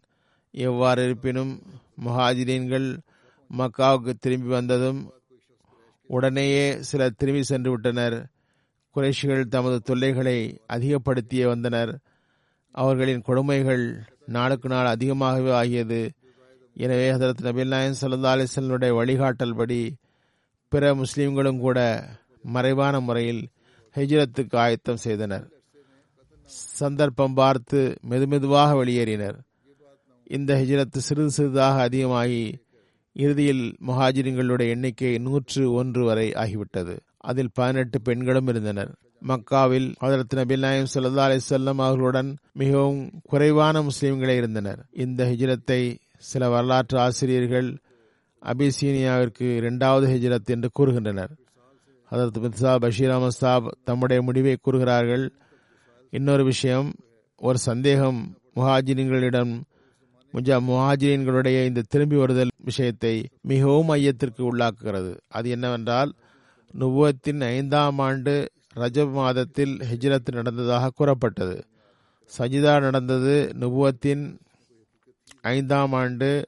எவ்வாறு இருப்பினும் முஹாஜிரீன்கள் மக்காவுக்கு திரும்பி வந்ததும் உடனேயே சிலர் திரும்பி சென்று விட்டனர். குறைஷிகள் தமது தொல்லைகளை அதிகப்படுத்தியே வந்தனர். அவர்களின் கொடுமைகள் நாளுக்கு நாள் அதிகமாகவே ஆகியது. எனவே ஹதரத் நபீல் நாயன் சல்லா அலிஸ்லனுடைய வழிகாட்டல் படி பிற முஸ்லீம்களும் கூட மறைவான முறையில் ஹிஜ்ரத்துக்கு ஆயத்தம் செய்தனர். சந்தர்ப்பம் பார்த்து மெதுமெதுவாக வெளியேறினர். இந்த ஹிஜ்ரத் சிறிது சிறிதாக அதிகமாகி இறுதியில் முஹாஜிரிங்களுடைய எண்ணிக்கை நூற்று ஒன்று வரை ஆகிவிட்டது. அதில் பதினெட்டு பெண்களும் இருந்தனர். மக்காவில் ஹதரத் நபி நாயம் சல்லா அலிசல்லம் அவர்களுடன் மிகவும் குறைவான முஸ்லீம்களே இருந்தனர். இந்த ஹிஜ்ரத்தை சில வரலாற்று ஆசிரியர்கள் அபிசீனியாவிற்கு இரண்டாவது ஹிஜ்ரத் என்று கூறுகின்றனர். ஹதரத் மிர்சா பஷீர் அஹமத் சாப் தம்முடைய முடிவை கூறுகிறார்கள். இன்னொரு விஷயம் ஒரு சந்தேகம் முஹாஜின்களிடம் முஜா முஹாஜின்களுடைய இந்த திரும்பி வருதல் விஷயத்தை மிகவும் ஐயத்திற்கு உள்ளாக்குகிறது. அது என்னவென்றால் நுவத்தின் ஐந்தாம் ஆண்டு ரஜப் மாதத்தில் ஹிஜ்ரத் நடந்ததாக கூறப்பட்டது. சஜிதா நடந்தது நுபுவத்தின் ஐந்தாம் ஆண்டு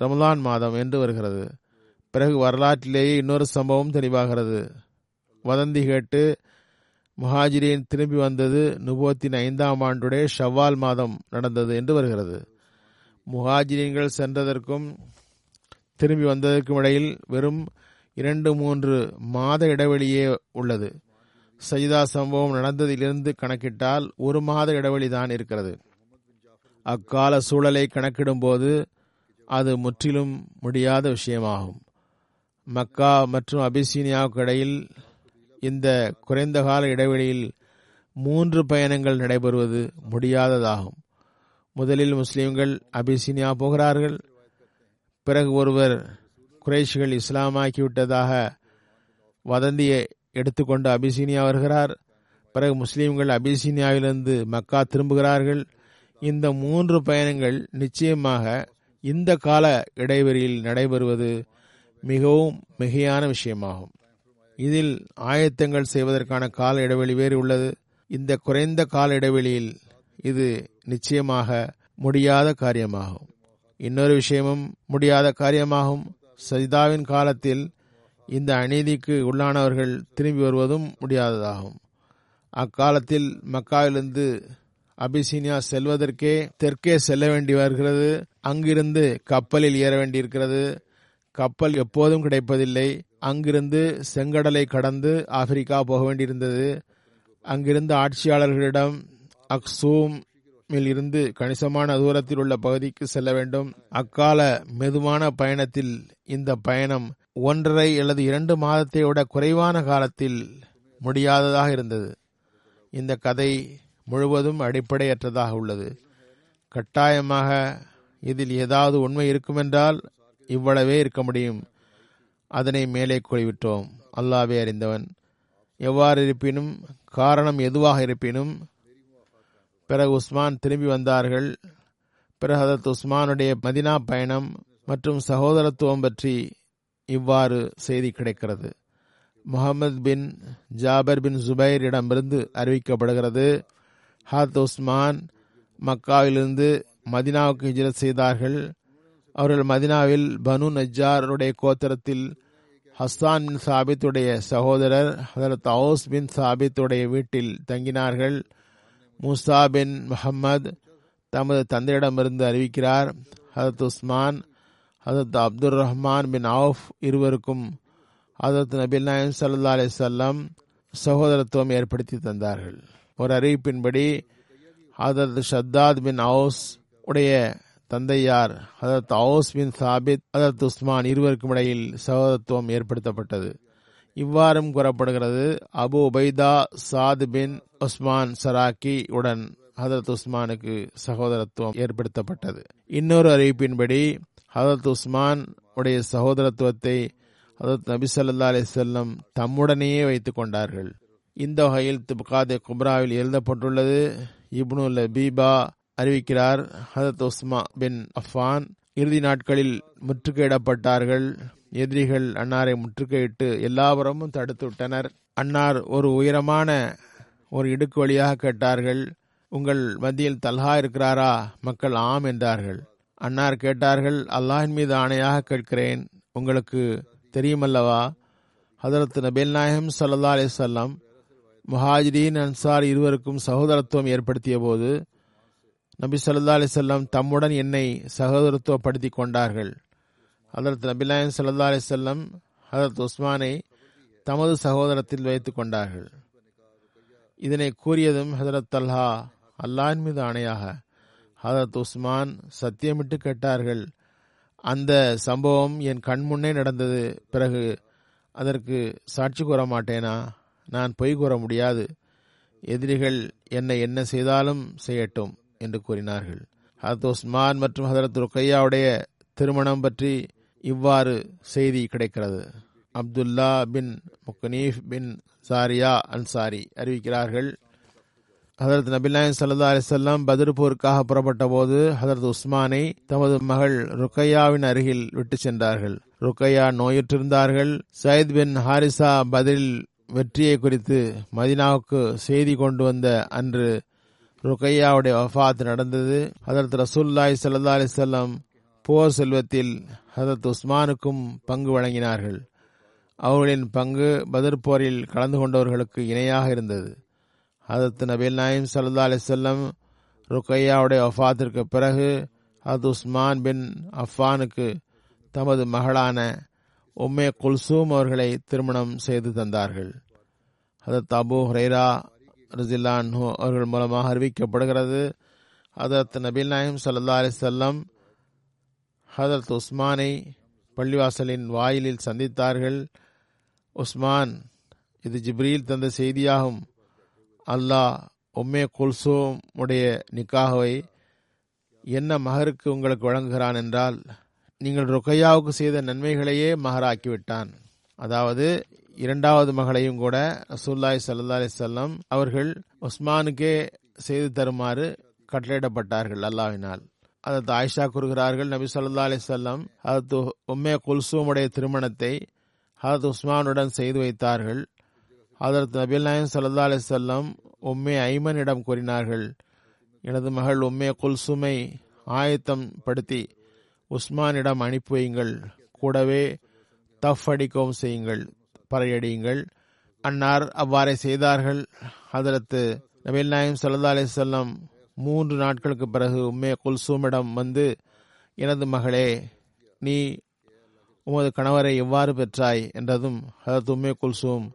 ரமலான் மாதம் என்று வருகிறது. பிறகு வரலாற்றிலேயே இன்னொரு சம்பவம் தெளிவாகிறது. வதந்தி கேட்டு முஹாஜிரின் திரும்பி வந்தது நுபுவத்தின் ஐந்தாம் ஆண்டுடைய ஷவ்வால் மாதம் நடந்தது என்று வருகிறது. முஹாஜிரீன்கள் சென்றதற்கும் திரும்பி வந்ததற்கும் இடையில் வெறும் இரண்டு மூன்று மாத இடைவெளியே உள்ளது. சஜிதா சம்பவம் நடந்ததிலிருந்து கணக்கிட்டால் ஒரு மாத இடைவெளி தான் இருக்கிறது. அக்கால சூழலை கணக்கிடும்போது அது முற்றிலும் முடியாத விஷயமாகும். மக்கா மற்றும் அபிசீனியாவுக்கு இடையில் இந்த குறைந்த கால இடைவெளியில் மூன்று பயணங்கள் நடைபெறுவது முடியாததாகும். முதலில் முஸ்லீம்கள் அபிசீனியா போகிறார்கள். பிறகு ஒருவர் குறைஷிகள் இஸ்லாமாக்கிவிட்டதாக வதந்தியை எடுத்துக்கொண்டு அபிசீனியா வருகிறார். பிறகு முஸ்லீம்கள் அபிசீனியாவிலிருந்து மக்கா திரும்புகிறார்கள். இந்த மூன்று பயணங்கள் நிச்சயமாக இந்த கால இடைவெளியில் நடைபெறுவது மிகவும் மிகையான விஷயமாகும். இதில் ஆயத்தங்கள் செய்வதற்கான கால இடைவெளி வேறு உள்ளது. இந்த குறைந்த கால இடைவெளியில் இது நிச்சயமாக முடியாத காரியமாகும். இன்னொரு விஷயமும் முடியாத காரியமாகும். சஜிதாவின் காலத்தில் இந்த அநீதிக்கு உள்ளானவர்கள் திரும்பி வருவதும் முடியாததாகும். அக்காலத்தில் மக்காவிலிருந்து அபிசீனியா செல்வதற்கே தெற்கே செல்ல வேண்டி வருகிறது. அங்கிருந்து கப்பலில் ஏற வேண்டியிருக்கிறது. கப்பல் எப்போதும் கிடைப்பதில்லை. அங்கிருந்து செங்கடலை கடந்து ஆப்பிரிக்கா போக வேண்டியிருந்தது. அங்கிருந்து ஆட்சியாளர்களிடம் அக்சூமில் இருந்து கணிசமான தூரத்தில் உள்ள பகுதிக்கு செல்ல வேண்டும். அக்கால மெதுவான பயணத்தில் இந்த பயணம் ஒன்றரை அல்லது இரண்டு மாதத்தை விட குறைவான காலத்தில் முடியாததாக இருந்தது. இந்த கதை முழுவதும் அடிப்படையற்றதாக உள்ளது. கட்டாயமாக இதில் ஏதாவது உண்மை இருக்குமென்றால் இவ்வளவே இருக்க முடியும். அதனை மேலே கூறிவிட்டோம். அல்லாவே அறிந்தவன். எவ்வாறு இருப்பினும் காரணம் எதுவாக இருப்பினும் பிறகு உஸ்மான் திரும்பி வந்தார்கள். பிறகு அதற்கு உஸ்மானுடைய மதினா பயணம் மற்றும் சகோதரத்துவம் பற்றி இவ்வாறு செய்தி கிடைக்கிறது. முகமது பின் ஜாபர் பின் ஜுபைரிடமிருந்து அறிவிக்கப்படுகிறது. ஹத் உஸ்மான் மக்காவிலிருந்து மதினாவுக்கு ஹிஜரத் செய்தார்கள். அவர்கள் மதினாவில் பனு நஜாருடைய கோத்திரத்தில் ஹஸ்தான் பின் சாபித்துடைய சகோதரர் ஹதரத் அவுஸ் பின் சாபித்துடைய வீட்டில் தங்கினார்கள். மூசா பின் முகம்மது தமது தந்தையிடமிருந்து அறிவிக்கிறார். Hazrat Usman Hazrat Abdul Rahman bin Auf இருவருக்கும் ஹதரத் நபில் நாயம் சல்லா அலிசல்லாம் சகோதரத்துவம் ஏற்படுத்தி தந்தார்கள். ஒரு அறிவிப்பின்படி ஹதரத் ஷத்தாத் பின் அவுஸ் உடைய தந்தையார் ஹதரத் அவுஸ் பின் சாபித் ஹதரத் உஸ்மான் இருவருக்கும் இடையில் சகோதரத்துவம் ஏற்படுத்தப்பட்டது. இவ்வாறும் கூறப்படுகிறது. அபு உபைதா சாத் பின் உஸ்மான் சராக்கி உடன் ஹதரத் உஸ்மானுக்கு சகோதரத்துவம் ஏற்படுத்தப்பட்டது. இன்னொரு அறிவிப்பின்படி ஹதரத் உஸ்மான் உடைய சகோதரத்துவத்தை ஹதரத் நபி சல்லா அலிசல்லம் தம்முடனேயே வைத்துக் கொண்டார்கள். இந்த வகையில் துப்காதே குப்ராவில் எழுதப்பட்டுள்ளது. இப்னு லபீபா அறிவிக்கிறார் ஹதரத் உஸ்மா பின் அஃபான் இறுதி நாட்களில் முற்றுகையிடப்பட்டார்கள். எதிரிகள் அன்னாரை முற்றுகையிட்டு எல்லாபுறமும் தடுத்து விட்டனர். அன்னார் ஒரு உயரமான ஒரு இடுக்கு வழியாக கேட்டார்கள் உங்கள் மத்தியில் தல்ஹா இருக்கிறாரா? மக்கள் ஆம் என்றார்கள். அன்னார் கேட்டார்கள் அல்லாஹின் மீது ஆணையாக கேட்கிறேன். உங்களுக்கு தெரியுமல்லவா? ஹதரத் நபேல் நாயகம் சல்லா அலிசல்லாம் முஹாஜிரீன் அன்சார் இருவருக்கும் சகோதரத்துவம் ஏற்படுத்திய போது நபி சல்லா அலிசல்லாம் தம்முடன் என்னை சகோதரத்துவப்படுத்தி கொண்டார்கள். ஹதரத் நபிலாயன் சல்லா அலிசல்லம் ஹதரத் உஸ்மானை தமது சகோதரத்தில் வைத்துக் கொண்டார்கள். இதனை கூறியதும் ஹதரத் தல்ஹா அல்லாஹின் மீது ஆணையாக ஹதரத் உஸ்மான் சத்தியமிட்டு கேட்டார்கள் அந்த சம்பவம் என் கண் முன்னே நடந்தது பிறகு அதற்கு சாட்சி கூற மாட்டேனா? நான் பொய் கூற முடியாது. எதிரிகள் என்னை என்ன செய்தாலும் செய்யட்டும் என்று கூறினார்கள். ஹதரத் உஸ்மான் மற்றும் ஹதரத் ருக்கையாவுடைய திருமணம் பற்றி இவ்வாறு செய்தி கிடைக்கிறது. அப்துல்லா பின் முக்கனீஃப் பின் சாரியா அன்சாரி அறிவிக்கிறார்கள். ஹதரத் நபிலாயம் சல்லா அலிசல்லாம் பதிர்பூருக்காக புறப்பட்ட போது ஹதரத் உஸ்மானை தமது மகள் ருக்கையாவின் அருகில் விட்டு சென்றார்கள். ருக்கையா நோயுற்றிருந்தார்கள். சயத் பின் ஹாரிசா பதில் வெற்றியை குறித்து மதினாவுக்கு செய்தி கொண்டு வந்த அன்று ருக்கையாவுடைய வஃபாத் நடந்தது. ஹதரத் ரசூல்லாய் சல்லா அலிசல்லாம் போர் செல்வத்தில் ஹதரத் உஸ்மானுக்கும் பங்கு வழங்கினார்கள். அவர்களின் பங்கு பதர் போரில் கலந்து கொண்டவர்களுக்கு இணையாக இருந்தது. ஹதரத் நபீல் நாயிம் சல்லா அலிசல்லம் ருக்கையாவுடைய வஃபாத்திற்கு பிறகு ஹத் உஸ்மான் பின் அஃபானுக்கு தமது மகளான உம்மே குல்சூம் அவர்களை திருமணம் செய்து தந்தார்கள். ஹதத் அபு ஹுரைரா ரசில்லான் அவர்கள் மூலமாக அறிவிக்கப்படுகிறது. ஹதரத் நபீல் நாயிம் சல்லா அலிசல்லம் ஹதரத் உஸ்மானை பள்ளிவாசலின் வாயிலில் சந்தித்தார்கள். உஸ்மான் இது ஜிப்ரீல் தந்த செய்தியாகும். அல்லாஹ் உம்மே குல்சோம் உடைய நிக்காகவை என்ன மகருக்கு உங்களுக்கு வழங்குகிறான் என்றால் நீங்கள் ருக்கையாவுக்கு செய்த நன்மைகளையே மகராக்கிவிட்டான். அதாவது இரண்டாவது மகளையும் கூட ரசூல்லாய் சல்லா அலிசல்லாம் அவர்கள் உஸ்மானுக்கே செய்து தருமாறு கட்டளையிடப்பட்டார்கள் அல்லாவினால் அதற்கு ஆயிஷா கூறுகிறார்கள் நபி சொல்லா அலிசல்லாம் அதற்கு உம்மே குல்சூமுடைய திருமணத்தை ஹதரத் உஸ்மானுடன் செய்து வைத்தார்கள். அதற்கு நபில் நாயன் சல்லா அலிசல்லாம் உம்மே ஐமனிடம் கூறினார்கள் எனது மகள் உம்மே குல்சுமை ஆயத்தம் படுத்தி உஸ்மானிடம் அனுப்பி வையுங்கள். கூடவே தஃப் அடிக்கவும் செய்யுங்கள் பறையடியுங்கள். அன்னார் அவ்வாறே செய்தார்கள். அதற்கு நபில் நாயம் சல்லா அலிசல்லாம் மூன்று நாட்களுக்கு பிறகு உம்மே குல்சூமிடம் வந்து எனது மகளே நீ உமது கணவரை எவ்வாறு பெற்றாய்? என்றதும் ஹதத் உம்மே குல்சூம்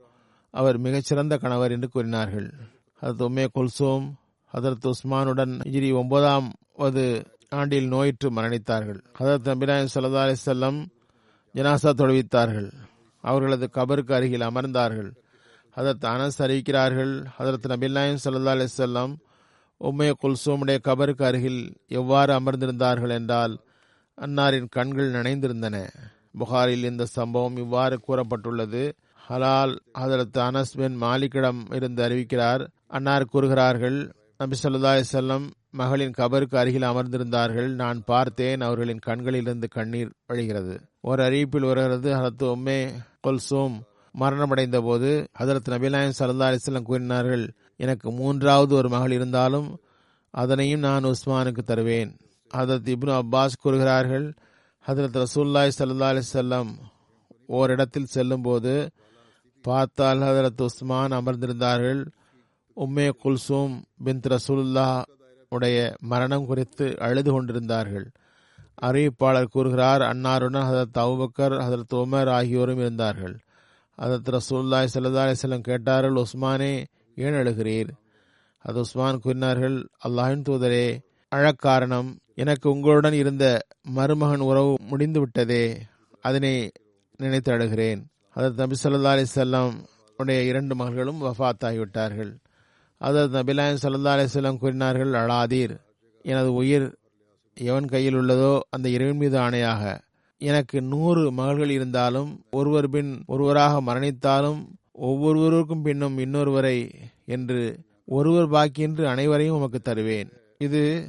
அவர் மிகச்சிறந்த கணவர் என்று கூறினார்கள். ஹதத் உம்மே குல்சூம் ஹதரத் உஸ்மானுடன் இஜிரி ஒன்பதாவது ஆண்டில் நோயிற்று மரணித்தார்கள். ஹதரத் நபிராயம் சல்லா அலிசல்லம் ஜனாசா தொழுவித்தார்கள். அவர்களது கபருக்கு அருகில் அமர்ந்தார்கள். ஹதரத் அனஸ் அறிவிக்கிறார்கள். ஹதரத் நபிநாயம் சல்லா அலிசல்லாம் உம்மே குல்சூமுடைய கபருக்கு அருகில் எவ்வாறு அமர்ந்திருந்தார்கள் என்றால் அன்னாரின் கண்கள் நனைந்திருந்தன. புகாரில் இந்த சம்பவம் இவ்வாறு கூறப்பட்டுள்ளது. ஹலால் ஹதரத் அனஸ் பின் மாலிக்கிடம் இருந்து அறிவிக்கிறார். அன்னார் கூறுகிறார்கள் நபி சொல்லாய் செல்லம் மகளின் கபருக்கு அருகில் அமர்ந்திருந்தார்கள். நான் பார்த்தேன் அவர்களின் கண்களிலிருந்து கண்ணீர் வழிகிறது. ஒரு அறிவிப்பில் வருகிறது ஹலத்து உம்மே கொல்சோம் மரணமடைந்த போது ஹதரத் நபிநாயன் சல்லா அலிஸ்லாம் கூறினார்கள் எனக்கு மூன்றாவது ஒரு மகள் இருந்தாலும் அதனையும் நான் உஸ்மானுக்கு தருவேன். ஹதரத் இப்னு அப்பாஸ் கூறுகிறார்கள் ஹதரத் ரசூல்லாய் சல்லா அலிசல்லாம் ஓரிடத்தில் செல்லும் போது பார்த்தால் ஹதரத் உஸ்மான் அமர்ந்திருந்தார்கள். உம்மே குல்சூம் பின் ரசூல்லா உடைய மரணம் குறித்து அழுது கொண்டிருந்தார்கள். அறிவிப்பாளர் கூறுகிறார் அன்னாருடன் ஹதரத் அவுபக்கர் ஹதரத் உமர் ஆகியோரும் இருந்தார்கள். ஹதரத் ரசூல்லாய் சல்லா அலிஸ்லம் கேட்டார்கள் உஸ்மானே ஏன் அழுகிறீர்? அது உஸ்மான் கூறினார்கள் அல்லாஹின் தூதரே அழக்காரணம் எனக்கு உங்களுடன் இருந்த மருமகன் உறவு முடிந்து விட்டதே அதனை நினைத்து அழுகிறேன். அதற்கு நபி சொல்லா அலிசல்லாம் உடைய இரண்டு மகள்களும் வஃத் ஆகிவிட்டார்கள் அதற்கு நபிலாயம் சல்லா அலிஸ்லாம் கூறினார்கள் அழாதீர் எனது உயிர் எவன் கையில் உள்ளதோ அந்த இறைவன் மீது ஆணையாக எனக்கு நூறு மகள்கள் இருந்தாலும் ஒருவர் பின் ஒருவராக மரணித்தாலும் ஒவ்வொருவருக்கும் பின்னும் இன்னொருவரை என்று ஒருவர் பாக்கியின்றி அனைவரையும் உமக்கு தருவேன். இது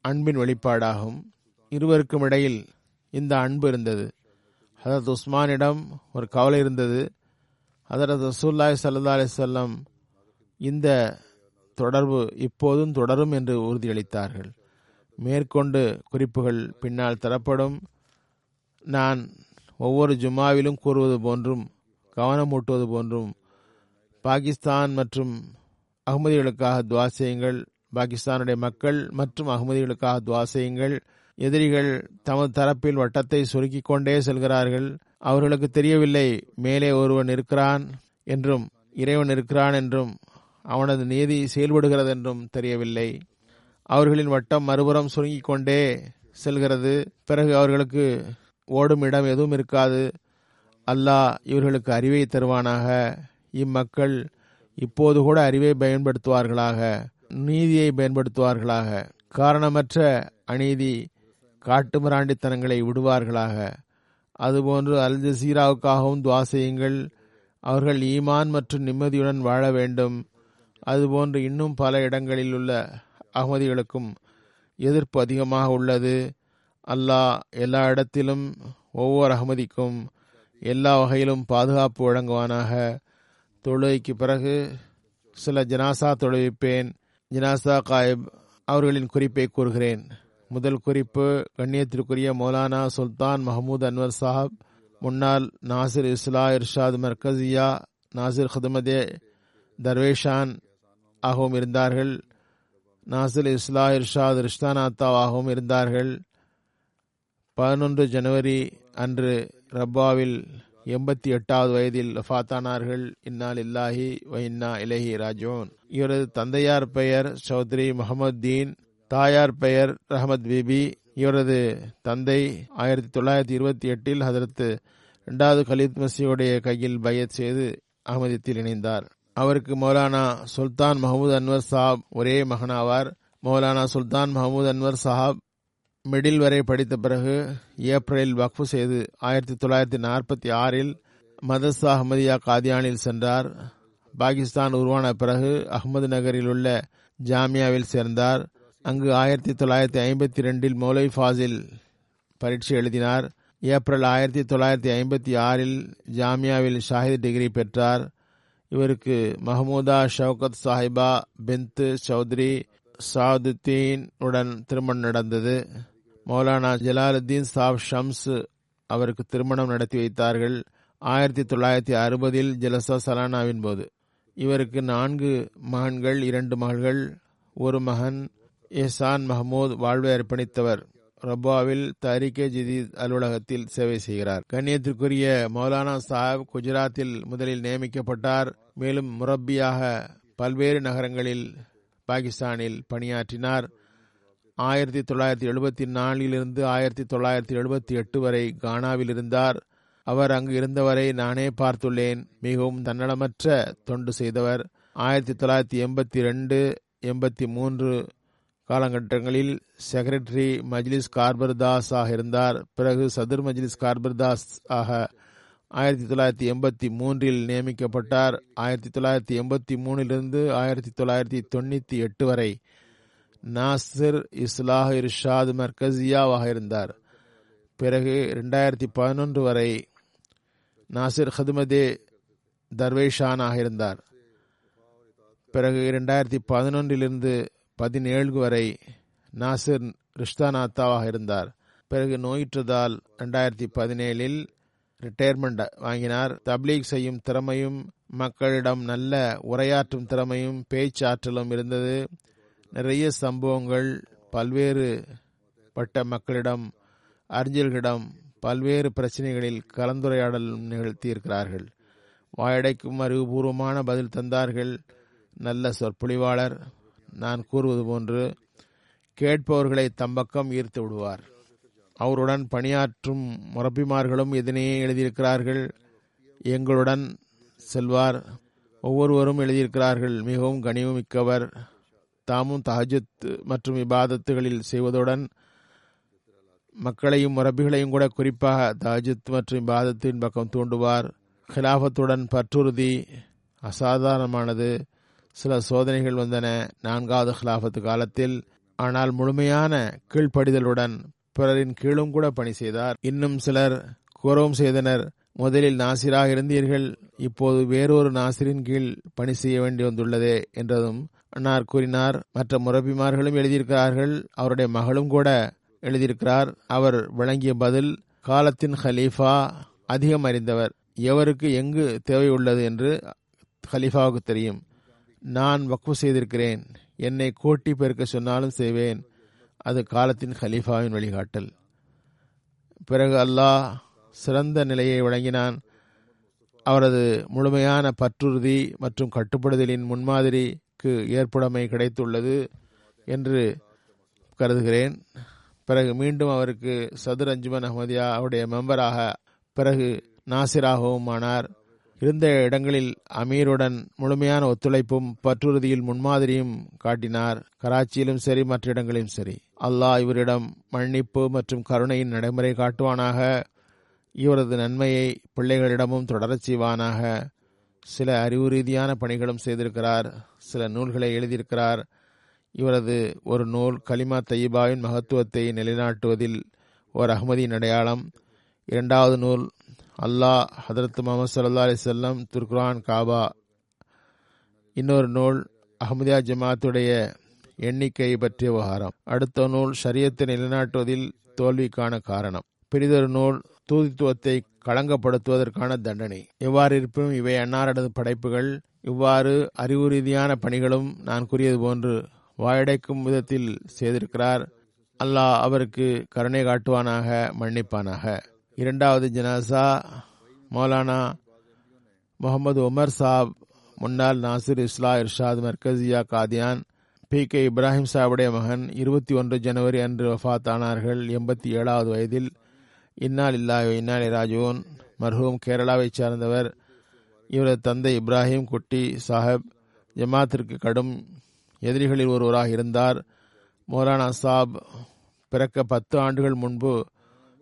அன்பின் வெளிப்பாடாகும். இருவருக்கும் இடையில் இந்த அன்பு இருந்தது. ஹதரத் உஸ்மானிடம் ஒரு கவலை இருந்தது. ஹதரத் ரசூல்லாய் சல்லா அலிசல்லம் இந்த தொடர்பு இப்போதும் தொடரும் என்று உறுதியளித்தார்கள். மேற்கொண்டு குறிப்புகள் பின்னால் தரப்படும். நான் ஒவ்வொரு ஜும்மாவிலும் கூறுவது போன்றும் கவனமூட்டுவது போன்றும் பாகிஸ்தான் மற்றும் அகமதிகளுக்காக துவா செய்யுங்கள் பாகிஸ்தானுடைய மக்கள் மற்றும் அகமதிகளுக்காக துவா செய்யுங்கள். எதிரிகள் தமது தரப்பில் வட்டத்தை சுருக்கிக் கொண்டே செல்கிறார்கள். அவர்களுக்கு தெரியவில்லை மேலே ஒருவன் இருக்கிறான் என்றும் இறைவன் இருக்கிறான் என்றும் அவனது நீதி செயல்படுகிறது என்றும் தெரியவில்லை. அவர்களின் வட்டம் மறுபுறம் சுருங்கிக் கொண்டே செல்கிறது. பிறகு அவர்களுக்கு ஓடும் இடம் எதுவும் இருக்காது. அல்லாஹ் இவர்களுக்கு அறிவை தருவானாக. இம்மக்கள் இப்போது கூட அறிவை பயன்படுத்துவார்களாக. நீதியை பயன்படுத்துவார்களாக. காரணமற்ற அநீதி காட்டுமிராண்டித்தனங்களை விடுவார்களாக. அதுபோன்று அல் ஜசீராவுக்காகவும் துவா செய்யுங்கள். அவர்கள் ஈமான் மற்றும் நிம்மதியுடன் வாழ வேண்டும். அதுபோன்று இன்னும் பல இடங்களில் உள்ள அகமதிகளுக்கும் எதிர்ப்பு அதிகமாக உள்ளது. அல்லாஹ் எல்லா இடத்திலும் ஒவ்வொரு அகமதிக்கும் எல்லா வகையிலும் பாதுகாப்பு வழங்குவானாக. தொழுகைக்கு பிறகு சில ஜனாசா தொழுவிப்பேன். ஜனாசா காயிப் அவர்களின் குறிப்பை கூறுகிறேன். முதல் குறிப்பு கண்ணியத்திற்குரிய மௌலானா சுல்தான் மஹமூத் அன்வர் சாஹப் முன்னாள் நாசிர் இஸ்லா இர்ஷாத் மர்கசியா நாசிர் ஹதுமதே தர்வேஷான் ஆகவும் இருந்தார்கள். நாசிர் இஸ்லா இர்ஷாத் ரிஷ்தானாத்தாவாகவும் இருந்தார்கள். பதினொன்று ஜனவரி அன்று ரப்பாவில் எண்பத்தி எட்டாவது வயதில் ஃபாத்தானார்கள் இன்னால் இல்லாஹி வ இன்னா இலஹி ராஜோன். இவரது தந்தையார் பெயர் சௌத்ரி முகமதுதீன் தாயார் பெயர் ரஹமத் பிபி. இவரது தந்தை ஆயிரத்தி தொள்ளாயிரத்தி இருபத்தி எட்டில் ஹதரத்து இரண்டாவது கலீத் மசியுடைய கையில் பயத் செய்து அகமதியத்தில் இணைந்தார். அவருக்கு மௌலானா சுல்தான் மஹமூத் அன்வர் சாப் ஒரே மகனாவார். மௌலானா சுல்தான் மஹமூத் அன்வர் சாஹாப் மிடில் வரை படித்த பிறகு ஏப்ரலில் வக்ஃபு செய்து ஆயிரத்தி தொள்ளாயிரத்தி நாற்பத்தி ஆறில் மதர்சா அஹமதியா காதியானில் சென்றார். பாகிஸ்தான் உருவான பிறகு அகமது நகரில் உள்ள ஜாமியாவில் சேர்ந்தார். அங்கு ஆயிரத்தி தொள்ளாயிரத்தி ஐம்பத்தி ரெண்டில் மௌலை ஃபாசில் பரீட்சை எழுதினார். ஏப்ரல் ஆயிரத்தி தொள்ளாயிரத்தி ஐம்பத்தி ஆறில் ஜாமியாவில் ஷாஹித் டிகிரி பெற்றார். இவருக்கு மஹமூதா ஷவுகத் சாஹிபா பின்த் சௌத்ரி சாதுத்தீன் உடன் திருமணம் நடந்தது. மௌலானா ஜலாலுத்தீன் சாப் ஷம்ஸ் அவருக்கு திருமணம் நடத்தி வைத்தார்கள் ஆயிரத்தி தொள்ளாயிரத்தி அறுபதில் ஜலசா சலானாவின் போது. இவருக்கு நான்கு மகன்கள் இரண்டு மகள்கள் ஒரு மகன் எஹ்சான் மஹமூத் வாழ்வை அர்ப்பணித்தவர். ரப்பாவில் தரிகே ஜிதீத் அலுவலகத்தில் சேவை செய்கிறார். கண்ணியத்திற்குரிய மௌலானா சாஹிப் குஜராத்தில் முதலில் நியமிக்கப்பட்டார். மேலும் முரப்பியாக பல்வேறு நகரங்களில் பாகிஸ்தானில் பணியாற்றினார். ஆயிரத்தி தொள்ளாயிரத்தி எழுபத்தி நாலிலிருந்து ஆயிரத்தி தொள்ளாயிரத்தி எழுபத்தி எட்டு வரை கானாவில் இருந்தார். அவர் அங்கு இருந்தவரை நானே பார்த்துள்ளேன். மிகவும் தன்னலமற்ற தொண்டு செய்தவர். ஆயிரத்தி தொள்ளாயிரத்தி எண்பத்தி ரெண்டு எண்பத்தி மூன்று காலகட்டங்களில் செக்ரட்டரி மஜ்லிஸ் கார்பர்தாஸ் ஆக இருந்தார். பிறகு சதுர் மஜ்லிஸ் கார்பர்தாஸ் ஆக ஆயிரத்தி தொள்ளாயிரத்தி எண்பத்தி மூன்றில் நியமிக்கப்பட்டார். ஆயிரத்தி தொள்ளாயிரத்தி எண்பத்தி மூணிலிருந்து ஆயிரத்தி தொள்ளாயிரத்தி தொண்ணூற்றி எட்டு வரை நாசிர் இஸ்லாஹ் இர்ஷாத் மர்கசியாவாக இருந்தார் பிறகு ரெண்டாயிரத்தி பதினொன்று வரை நாசிர் ஹதுமதே தர்வேஷானாக இருந்தார் பிறகு இரண்டாயிரத்தி பதினொன்றிலிருந்து பதினேழு வரை நாசிர் ரிஷ்தானாத்தாவாக இருந்தார் பிறகு நோயிற்றதால் ரெண்டாயிரத்தி பதினேழில் ரிட்டையர்மெண்ட் வாங்கினார். தப்லீக் செய்யும் திறமையும் மக்களிடம் நல்ல உரையாற்றும் திறமையும் பேச்சாற்றலும் இருந்தது. நிறைய சம்பவங்கள் பல்வேறு பட்ட மக்களிடம் அறிஞர்களிடம் பல்வேறு பிரச்சனைகளில் கலந்துரையாடல் நிகழ்த்தியிருக்கிறார்கள். வாயடைக்கும் அறிவுபூர்வமான பதில் தந்தார்கள் நல்ல சொற்பொழிவாளர். நான் கூறுவது போன்று கேட்பவர்களை தம்பக்கம் ஈர்த்து விடுவார். அவருடன் பணியாற்றும் முரப்பிமார்களும் இதனையே எழுதியிருக்கிறார்கள் எங்களுடன் செல்வார். ஒவ்வொருவரும் எழுதியிருக்கிறார்கள் மிகவும் கனிவுமிக்கவர். தாமும் தஹஜத் மற்றும் இபாதத்துகளில் செய்வதுடன் மக்களையும் மரபிகளையும் கூட குறிப்பாக தஹஜத் மற்றும் இபாதத்தின் பக்கம் தூண்டுவார். ஹிலாபத்துடன் பற்றுறுதி அசாதாரணமானது. சில சோதனைகள் வந்தன நான்காவது ஹிலாபத்து காலத்தில். ஆனால் முழுமையான கீழ்ப்படிதலுடன் பிறரின் கீழும் கூட பணி செய்தார். இன்னும் சிலர் கூறவும் செய்தனர். முதலில் நாசிராக இருந்தீர்கள். இப்போது வேறொரு நாசிரின் கீழ் பணி செய்ய வேண்டி வந்துள்ளதே என்றதும் அன்னார் கூறினார் மற்ற முரபிமார்களும் எழுதியிருக்கிறார்கள் அவருடைய மகளும் கூட எழுதியிருக்கிறார் அவர் வழங்கிய பதில் காலத்தின் ஹலீஃபா அதிகம் அறிந்தவர். எவருக்கு எங்கு தேவை உள்ளது என்று ஹலீஃபாவுக்கு தெரியும். நான் வக்ஃபு செய்திருக்கிறேன். என்னை கோட்டி பெருக்க சொன்னாலும் செய்வேன். அது காலத்தின் ஹலீஃபாவின் வழிகாட்டல். பிறகு அல்லாஹ் சிறந்த நிலையை வழங்கினான். அவரது முழுமையான பற்றுறுதி மற்றும் கட்டுப்படுதலின் முன்மாதிரி எனக்கு ஏற்புடைமை கிடைத்துள்ளது என்று கருதுகிறேன். பிறகு மீண்டும் அவருக்கு சதுர் அஞ்சுமன் அஹமதியா அவருடைய மெம்பராக பிறகு நாசிராகவும் ஆனார் இருந்த இடங்களில் அமீருடன் முழுமையான ஒத்துழைப்பும் பற்றுறுதியில் முன்மாதிரியும் காட்டினார். கராச்சியிலும் சரி மற்ற இடங்களிலும் சரி. அல்லாஹ் இவரிடம் மன்னிப்பு மற்றும் கருணையின் நடைமுறை காட்டுவானாக. இவரது நன்மையை பிள்ளைகளிடமும் தொடரச் செய்வானாக. சில அறிவு ரீதியான பணிகளும் செய்திருக்கிறார். சில நூல்களை எழுதியிருக்கிறார். இவரது ஒரு நூல் கலிமா தையீபாவின் மகத்துவத்தை நிலைநாட்டுவதில் ஓர் அகமதியின் அடையாளம். இரண்டாவது நூல் அல்லாஹ் ஹதரத் முகமது சல்லா அலி செல்லம் துர்குரான் காபா. இன்னொரு நூல் அஹமதியா ஜமாத்துடைய எண்ணிக்கை பற்றிய விவகாரம். அடுத்த நூல் ஷரியத்தை நிலைநாட்டுவதில் தோல்விக்கான காரணம். பெரிதொரு நூல் தூதித்துவத்தை களங்கப்படுத்துவதற்கான தண்டனை. எவ்வாறு இருப்பினும் இவை அன்னாரது படைப்புகள். இவ்வாறு அறிவு ரீதியான பணிகளும் நான் கூறியது போன்று வாயடைக்கும் விதத்தில் செய்திருக்கிறார். அல்லாஹ் அவருக்கு கருணை காட்டுவானாக மன்னிப்பானாக. இரண்டாவது ஜனாசா மௌலானா முகமது உமர் சாப் முன்னாள் நாசிர் இஸ்லா இர்ஷாத் மர்கசியா காதியான் பி. கே. இப்ராஹிம் சாவுடைய மகன் இருபத்தி ஒன்று ஜனவரி அன்று வஃத் ஆனார்கள் எண்பத்தி ஏழாவது வயதில் இன்னால் இல்லாஹ் இன்னால் ராஜுவோன் மர்ஹூம் கேரளாவைச் சார்ந்தவர். இவரது தந்தை இப்ராஹிம் குட்டி சாஹப். ஜமாத்திற்கு கடும் எதிரிகளில் ஒருவராக இருந்தார். மௌலானா சாப் பிறக்க பத்து ஆண்டுகள் முன்பு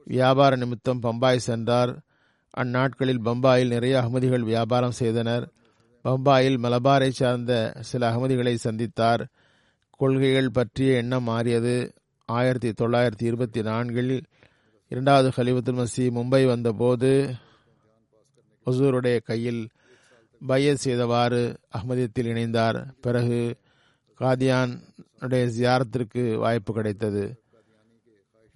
வியாபார நிமித்தம் பம்பாய் சென்றார். அந்நாட்களில் பம்பாயில் நிறைய அகமதிகள் வியாபாரம் செய்தனர். பம்பாயில் மலபாரை சார்ந்த சில அகமதிகளை சந்தித்தார். கொள்கைகள் பற்றிய எண்ணம் மாறியது. ஆயிரத்தி தொள்ளாயிரத்தி இருபத்தி நான்கில் இரண்டாவது ஹலிபத்துல் மசி மும்பை வந்தபோது ஹசூருடைய கையில் பையத் செய்தவாறு அஹ்மதியத்தில் இணைந்தார். பிறகு காதியானுடைய ஜியாரத்திற்கு வாய்ப்பு கிடைத்தது.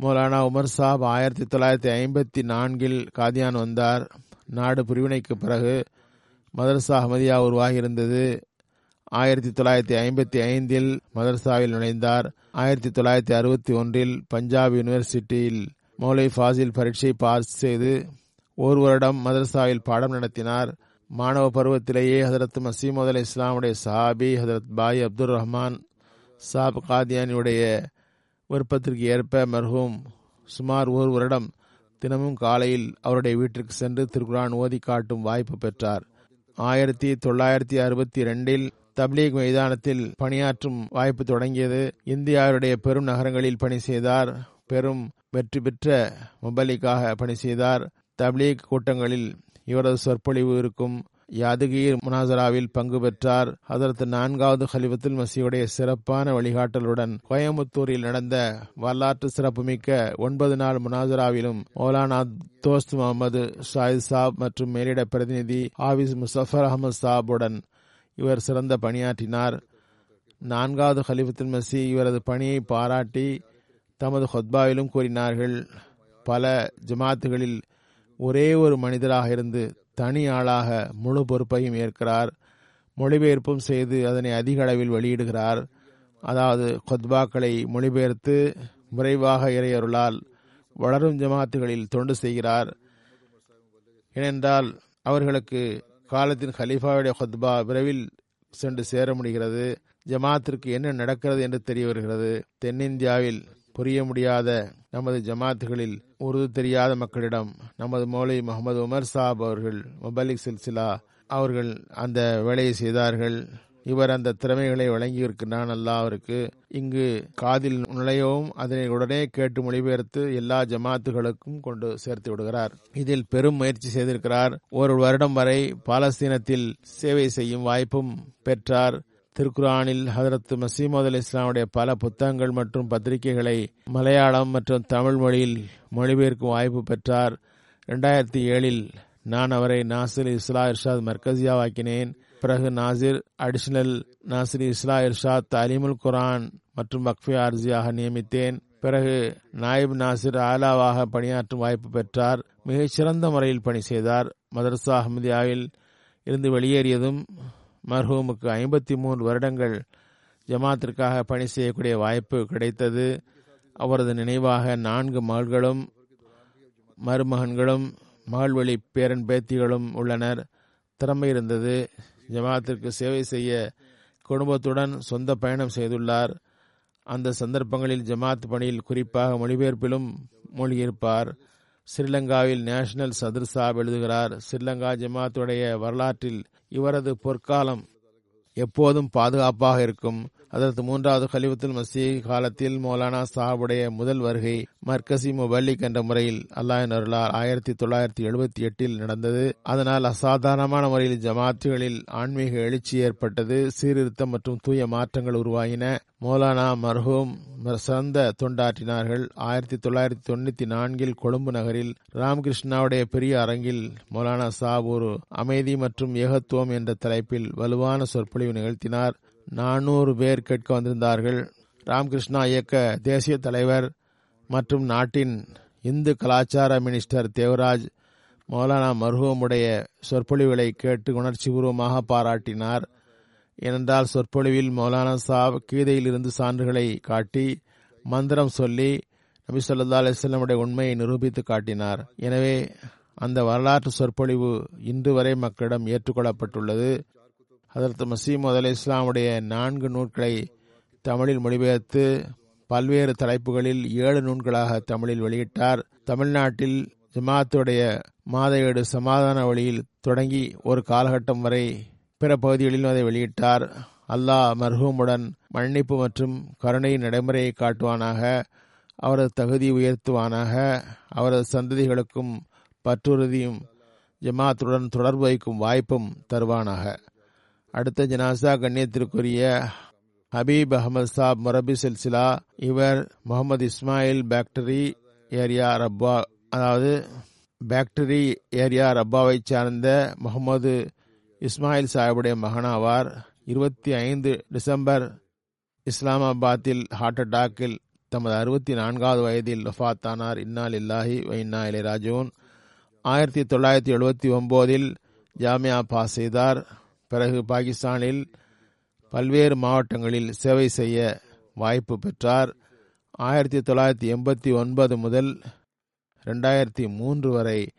மௌலானா உமர் சாப் ஆயிரத்தி தொள்ளாயிரத்தி ஐம்பத்தி நான்கில் காதியான் வந்தார். நாடு பிரிவினைக்கு பிறகு மதரசா அஹமதியா உருவாகியிருந்தது. ஆயிரத்தி தொள்ளாயிரத்தி ஐம்பத்தி ஐந்தில் மதரசாவில் நுழைந்தார். ஆயிரத்தி தொள்ளாயிரத்தி அறுபத்தி ஒன்றில் பஞ்சாப் யூனிவர்சிட்டியில் மௌலை ஃபாசில் பரீட்சை பாஸ் செய்து ஒரு வருடம் மதரசாவில் பாடம் நடத்தினார். மாணவ பருவத்திலேயே ஹதரத் மசீமது அலி இஸ்லாமுடைய சஹாபி ஹதரத் பாய் அப்துல் ரஹ்மான் சாப் காதியானியுடைய விருப்பத்திற்கு ஏற்ப மர்ஹூம் சுமார் ஒரு வருடம் தினமும் காலையில் அவருடைய வீட்டிற்கு சென்று திருக்குரான் ஓதி காட்டும் வாய்ப்பு பெற்றார். ஆயிரத்தி தொள்ளாயிரத்தி அறுபத்தி ரெண்டில் தப்லீக் மைதானத்தில் பணியாற்றும் வாய்ப்பு தொடங்கியது. இந்தியாவுடைய பெரும் நகரங்களில் பணி செய்தார். பெரும் வெற்றி பெற்ற முபலிக்காக பணி செய்தார். தப்லீக் கூட்டங்களில் இவரது சொற்பொழிவு இருக்கும். யாதுகீர் முனாசராவில் பங்கு பெற்றார். அதற்கு நான்காவது ஹலிபத்துல் மசியுடைய சிறப்பான வழிகாட்டலுடன் கோயம்புத்தூரில் நடந்த வரலாற்று சிறப்புமிக்க ஒன்பது நாள் முனாசராவிலும் மௌலானா தோஸ்த் முகமது ஷாயித் சாப் மற்றும் மேலிட பிரதிநிதி ஆபிஸ் முசஃபர் அகமது சாபுடன் இவர் சிறந்த பணியாற்றினார். நான்காவது ஹலிஃபத்துல் மசி இவரது பணியை பாராட்டி தமது ஹொத்பாவிலும் கூறினார்கள் பல ஜமாத்துகளில் ஒரே ஒரு மனிதராக இருந்து தனி ஆளாக முழு பொறுப்பையும் ஏற்கிறார் மொழிபெயர்ப்பும் செய்து அதனை அதிக அளவில் வெளியிடுகிறார். அதாவது கொத்பாக்களை மொழிபெயர்த்து விரைவாக இறையருளால் வளரும் ஜமாத்துகளில் தொண்டு செய்கிறார். ஏனென்றால் அவர்களுக்கு காலத்தின் ஹலீஃபாவுடைய ஹொத்பா விரைவில் சென்று சேர முடிகிறது. ஜமாத்திற்கு என்ன நடக்கிறது என்று தெரிய வருகிறது. தென்னிந்தியாவில் புரிய முடியாத நமது ஜமாத்துகளில் உருது தெரியாத மக்களிடம் நமது மௌலை முகமது உமர் சாப் அவர்கள் முபாலிக் சில்சிலா அவர்கள் அந்த வேலையை செய்தார்கள். இவர் அந்த திறமைகளை வழங்கியிருக்கிறான் அல்லா அவருக்கு இங்கு காதில் நுழையவும் அதனை உடனே கேட்டு மொழிபெயர்த்து எல்லா ஜமாத்துகளுக்கும் கொண்டு சேர்த்து விடுகிறார். இதில் பெரும் முயற்சி செய்திருக்கிறார். ஒரு வருடம் வரை பாலஸ்தீனத்தில் சேவை செய்யும் வாய்ப்பும் பெற்றார். திருக்குரானில் ஹதரத் மசீமது அலி இஸ்லாமுடைய பல புத்தகங்கள் மற்றும் பத்திரிகைகளை மலையாளம் மற்றும் தமிழ் மொழியில் மொழிபெயர்க்கும் வாய்ப்பு பெற்றார். இரண்டாயிரத்தி ஏழில் நான் அவரை நாசிர் இஸ்லா இர்ஷாத் மர்கசியாவாக்கினேன். பிறகு நாசிர் அடிஷனல் நாசிர் இஸ்லா இர்ஷாத் அலிமுல் குரான் மற்றும் வக்ஃபி ஆர்ஜியாக நியமித்தேன். பிறகு நாயிப் நாசிர் ஆலாவாக பணியாற்றும் வாய்ப்பு பெற்றார். மிகச்சிறந்த முறையில் பணி செய்தார். மதரசா அஹமதியாவில் இருந்து வெளியேறியதும் மர்ஹூமுக்கு ஐம்பத்தி மூன்று வருடங்கள் ஜமாத்திற்காக பணி செய்யக்கூடிய வாய்ப்பு கிடைத்தது. அவரது நினைவாக நான்கு மகள்களும் மருமகன்களும் மகள்வழி பேரன் பேத்திகளும் உள்ளனர். திறமை இருந்தது. ஜமாத்திற்கு சேவை செய்ய குடும்பத்துடன் சொந்த பயணம் செய்துள்ளார். அந்த சந்தர்ப்பங்களில் ஜமாத் பணியில் குறிப்பாக மொழிபெயர்ப்பிலும் மூழ்கியிருப்பார். ஸ்ரீலங்காவில் நேஷனல் சதுர் சாப் எழுதுகிறார். ஸ்ரீலங்கா ஜமாத்துடைய வரலாற்றில் இவரது பொற்காலம் எப்போதும் பாதுகாப்பாக இருக்கும். அதற்கு மூன்றாவது கலிபத்துல் மசீ காலத்தில் மௌலானா சாஹாபுடைய முதல் வருகை மர்கசி முபல்லிக் என்ற முறையில் அல்லாஹின் அருளால் ஆயிரத்தி தொள்ளாயிரத்தி எழுபத்தி எட்டில் நடந்தது. அதனால் அசாதாரணமான முறையில் ஜமாத்துகளில் ஆன்மீக எழுச்சி ஏற்பட்டது. சீர்திருத்தம் மற்றும் தூய மாற்றங்கள் உருவாகின. மௌலானா மர்ஹூம் சிறந்த தொண்டாற்றினார்கள். ஆயிரத்தி தொள்ளாயிரத்தி தொண்ணூத்தி நான்கில் கொழும்பு நகரில் ராமகிருஷ்ணாவுடைய பெரிய அரங்கில் மௌலானா சாப் ஒரு அமைதி மற்றும் ஏகத்துவம் என்ற தலைப்பில் வலுவான சொற்பொழிவு நிகழ்த்தினார். நானூறு பேர் கேட்க வந்திருந்தார்கள். ராமகிருஷ்ணா இயக்க தேசிய தலைவர் மற்றும் நாட்டின் இந்து கலாச்சார மினிஸ்டர் தேவராஜ் மௌலானா மர்ஹூமுடைய சொற்பொழிவுகளை கேட்டு உணர்ச்சிபூர்வமாக பாராட்டினார். ஏனென்றால் சொற்பொழிவில் மௌலானா சாப் கீதையில் இருந்து சான்றுகளை காட்டி மந்திரம் சொல்லி நபி சொல்லா அலிஸ்லமுடைய உண்மையை நிரூபித்து காட்டினார். எனவே அந்த வரலாற்று சொற்பொழிவு இன்று வரை மக்களிடம் ஏற்றுக்கொள்ளப்பட்டுள்ளது. அதற்கு மசீமது அலி இஸ்லாமுடைய நான்கு நூல்களை தமிழில் மொழிபெயர்த்து பல்வேறு தலைப்புகளில் ஏழு நூல்களாக தமிழில் வெளியிட்டார். தமிழ்நாட்டில் ஜமாத்துடைய மாத ஏடு சமாதான வழியில் தொடங்கி ஒரு காலகட்டம் வரை பிற பகுதிகளிலும் அதை வெளியிட்டார். அல்லாஹ் மர்ஹூமுடன் மன்னிப்பு மற்றும் கருணை நடைமுறையை காட்டுவானாக அவரது தகுதி உயர்த்துவானாக அவரது சந்ததிகளுக்கும் பற்றுறுதியும் ஜமாத்துடன் தொடர்பு வைக்கும் வாய்ப்பும் தருவானாக. அடுத்த ஜனாசா கண்ணியத்திற்குரிய ஹபீப் அகமது சாப் மொரபி சில்சிலா இவர் முகமது இஸ்மாயில் பேக்டரி ஏரியா ரப்பா அதாவது பேக்டரி ஏரியா ரப்பாவை சார்ந்த முகமது இஸ்மாயில் சாஹிபுடைய மகனாவார். இருபத்தி ஐந்து டிசம்பர் இஸ்லாமாபாத்தில் ஹார்ட் அட்டாக்கில் தமது அறுபத்தி நான்காவது வயதில் வஃத்தானார். இன்னால் இல்லாஹி வைன்னா இளையராஜூன் ஆயிரத்தி தொள்ளாயிரத்தி எழுபத்தி ஒம்போதில் ஜாமியா பாஸ் செய்தார். பிறகு பாகிஸ்தானில் பல்வேறு மாவட்டங்களில் சேவை செய்ய வாய்ப்பு பெற்றார். ஆயிரத்தி தொள்ளாயிரத்தி எண்பத்தி ஒன்பது முதல் ரெண்டாயிரத்தி மூன்று வரை